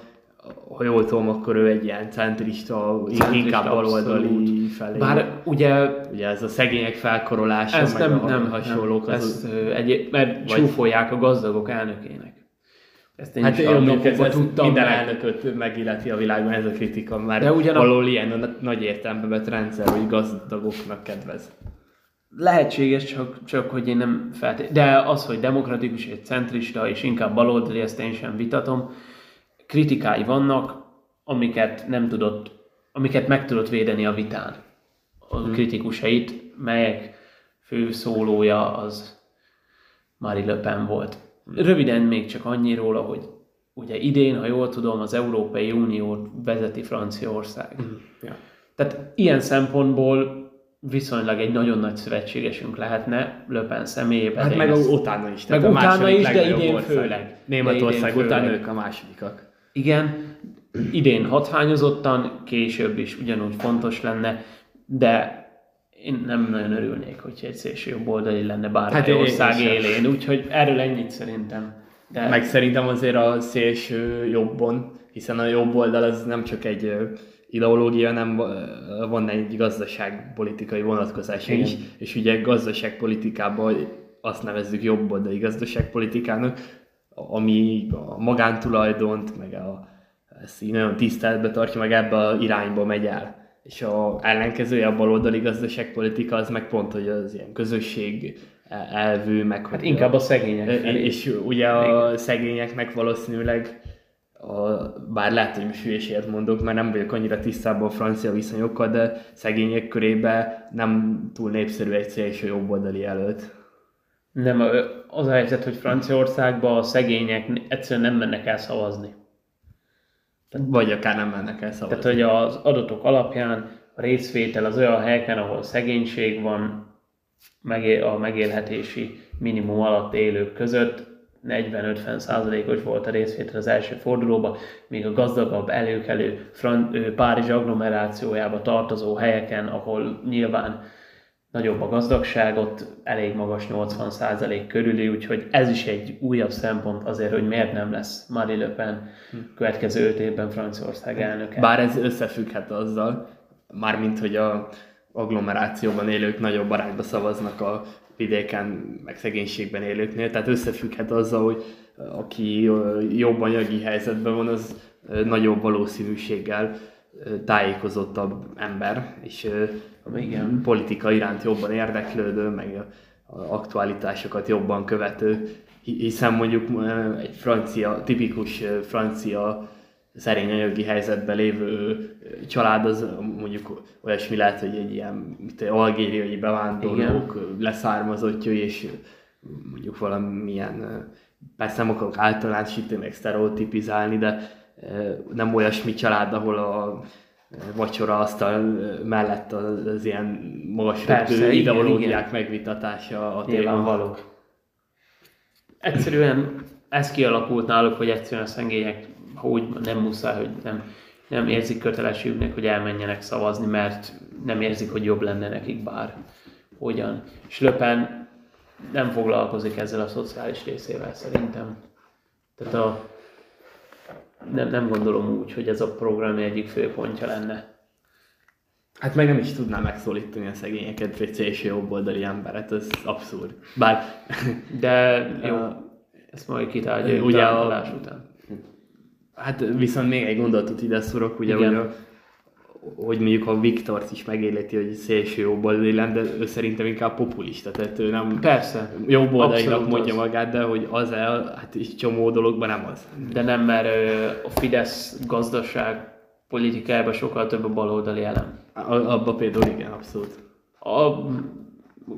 ha jól tudom, akkor ő egy ilyen centrista, Centrista, inkább baloldali felé. Bár ugye Ugye ez a szegények felkorolása, ez meg nem, a nem hasonlók. nem, az, ezt, egy, mert Vagy- csúfolják a gazdagok elnökének. Ezt én Hát is én napokban tudtam minden meg. elnököt megilleti a világban ez a kritika, mert De ugyanak- valahol ilyen a nagy értelemben vett rendszer, hogy gazdagoknak kedvez. Lehetséges, csak, csak hogy én nem felté... De az, hogy demokratikus és centrista, és inkább baloldali, ezt én sem vitatom. Kritikái vannak, amiket nem tudott, amiket meg tudott védeni a vitán. A Hmm. kritikusait, melyek fő szólója az Marie Le Pen volt. Röviden még csak annyi róla, hogy ugye idén, ha jól tudom, az Európai Uniót vezeti Franciaország. Ja. Tehát ilyen szempontból viszonylag egy nagyon nagy szövetségesünk lehetne Löpen személyében. Hát meg ezt- utána is. Meg utána második is, de idén ország. főleg. Németország után ők a másodikak. Igen, idén hatványozottan, később is ugyanúgy fontos lenne, de én nem nagyon örülnék, hogyha egy szélső jobb oldali lenne bármely Hát ország én élén, úgyhogy erről ennyit szerintem. De Meg szerintem azért a szélső jobbon, hiszen a jobb oldal az nem csak egy ideológia, hanem ö, van egy gazdaságpolitikai vonatkozása Igen. is, és ugye gazdaságpolitikában azt nevezzük jobb oldali gazdaságpolitikának, ami a magántulajdont, meg a, ezt így nagyon tiszteletbe tartja, meg ebbe a irányba megy el. És a ellenkezője a baloldali gazdaságpolitika az meg pont, hogy az ilyen közösség elvű, meg hát inkább a szegények Ö, felé. És ugye a szegényeknek valószínűleg, a, bár lehet, hogy most hülyeséget mondok, mert nem vagyok annyira tisztában a francia viszonyokkal, de szegények körében nem túl népszerű egy szélső jobboldali jelölt. Nem, az a helyzet, hogy Franciaországban a szegények egyszerűen nem mennek el szavazni. Vagy akár nem mennek el szavazni. Tehát, hogy az adatok alapján a részvétel az olyan helyeken, ahol szegénység van, a megélhetési minimum alatt élők között 40-50 százalékos volt a részvétel az első fordulóban, míg a gazdagabb, előkelő Fran- Párizs agglomerációjába tartozó helyeken, ahol nyilván nagyobb a gazdagság, ott elég magas 80 százalék körüli, úgyhogy ez is egy újabb szempont azért, hogy miért nem lesz Marie Le Pen következő öt évben Franciaország elnöke. Bár ez összefügghet azzal, mármint, hogy a agglomerációban élők nagyobb arányba szavaznak a vidéken, meg szegénységben élőknél, tehát összefügghet azzal, hogy aki ö, jobb anyagi helyzetben van, az nagyobb valószínűséggel tájékozottabb ember, és Igen. politika iránt jobban érdeklődő, meg aktualitásokat jobban követő, hi- hiszen mondjuk egy francia, tipikus francia szerény anyagi helyzetben lévő család az mondjuk olyasmi lehet, hogy egy ilyen mint egy algériai bevándorlók leszármazottja, és mondjuk valamilyen, persze nem akarok általánosítani, meg sztereotipizálni, de nem olyasmi család, ahol a vacsora asztal mellett az, az ilyen magas Persze, igen, ideológiák igen. megvitatása a téma. Nyilvánvaló. Egyszerűen ez kialakult náluk, hogy egyszerűen a szengények, ha úgy nem muszáj, hogy nem, nem érzik kötelességüknek, hogy elmenjenek szavazni, mert nem érzik, hogy jobb lenne nekik bár hogyan. És Löpen nem foglalkozik ezzel a szociális részével szerintem. Tehát a, nem, nem gondolom úgy, hogy ez a program egyik főpontja lenne. Hát meg nem is tudná megszólítani a szegényeket, egy szélső jobboldali emberet, ez abszurd. Bár De (laughs) jó, A- ezt majd kitárgyaljuk Ugye a- a után. Hát viszont még egy gondolatot ide szurok, ugye, Igen. hogy a, hogy mondjuk a Viktort is megéleti, hogy szélső jobboldali lenne, de ő szerintem inkább populista, tehát ő nem Persze. jobboldalinak Abszolút mondja az. magát, de hogy az el, hát is csomó dologban nem az. De nem, mert a Fidesz gazdaság politikájában sokkal több a baloldali elem. A- Abba például igen, abszolút. A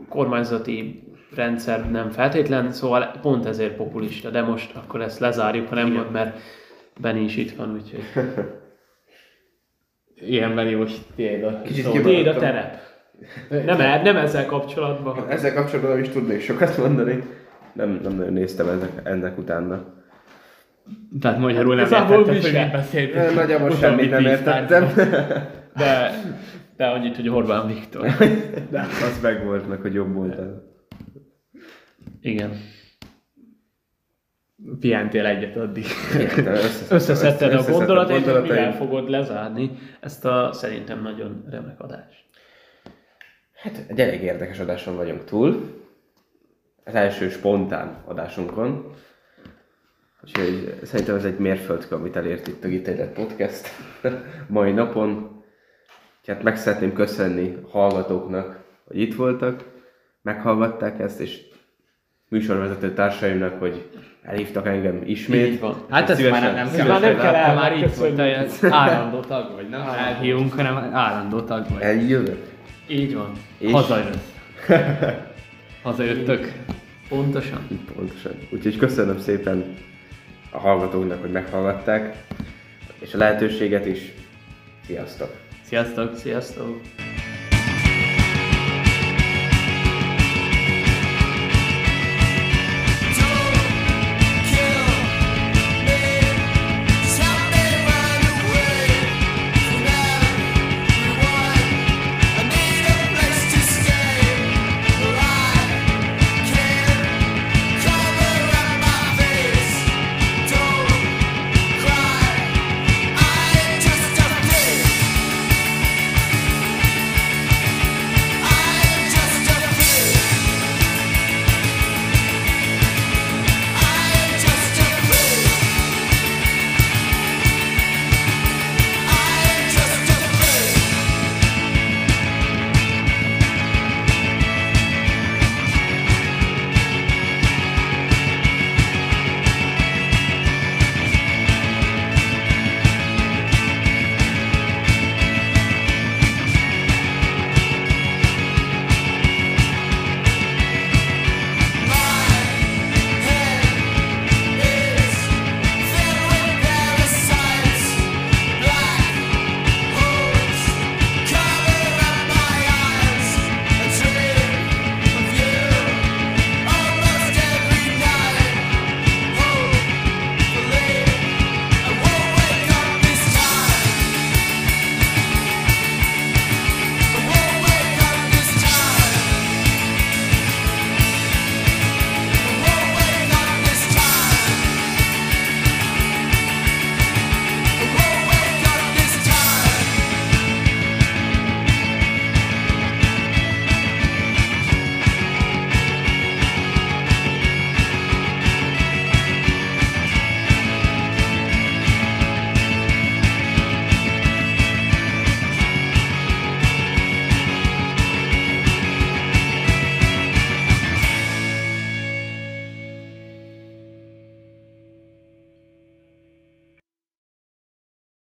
kormányzati rendszer nem feltétlen, szóval pont ezért populista, de most akkor ezt lezárjuk, ha nem mond, mert Benni is itt van, úgyhogy (laughs) Ilyenben most tiéd a Kicsit tiéd a terep. Nem, e- nem ezzel kapcsolatban. Ezzel kapcsolatban nem is tudnék sokat mondani. Nem, nem nagyon néztem ennek, ennek utána. Tehát magyarul nem értettem, hogy mit beszéltünk. Eh, Nagyjából semmit nem értettem. De, de annyit, hogy Orbán Viktor. Az meg volt meg, hogy jobb volt. Igen. Pihentél egyet addig. Összeszedted a gondolatait, hogy mivel fogod lezárni ezt a szerintem nagyon remek adást. Hát egy elég érdekes adáson vagyunk túl. Az első spontán adásunkon. Úgyhogy szerintem ez egy mérföldkő, amit elért itt a Gitejlet Podcast (laughs) mai napon. Hát meg szeretném köszönni a hallgatóknak, hogy itt voltak, meghallgatták ezt, és műsorvezető társaimnak, hogy elhívtak engem ismét. Így van. Hát Szívesen- már nem, nem szívesen kell, nem kell el- már itt vagy, te állandó tag vagy, nem elhívunk, hanem állandó tag vagy. Eljövök. Így van. És Hazajössz. (laughs) Hazajöttök. Pontosan. Pontosan. Úgyhogy köszönöm szépen a hallgatóknak, hogy meghallgatták, és a lehetőséget is. Sziasztok! Sziasztok! Sziasztok!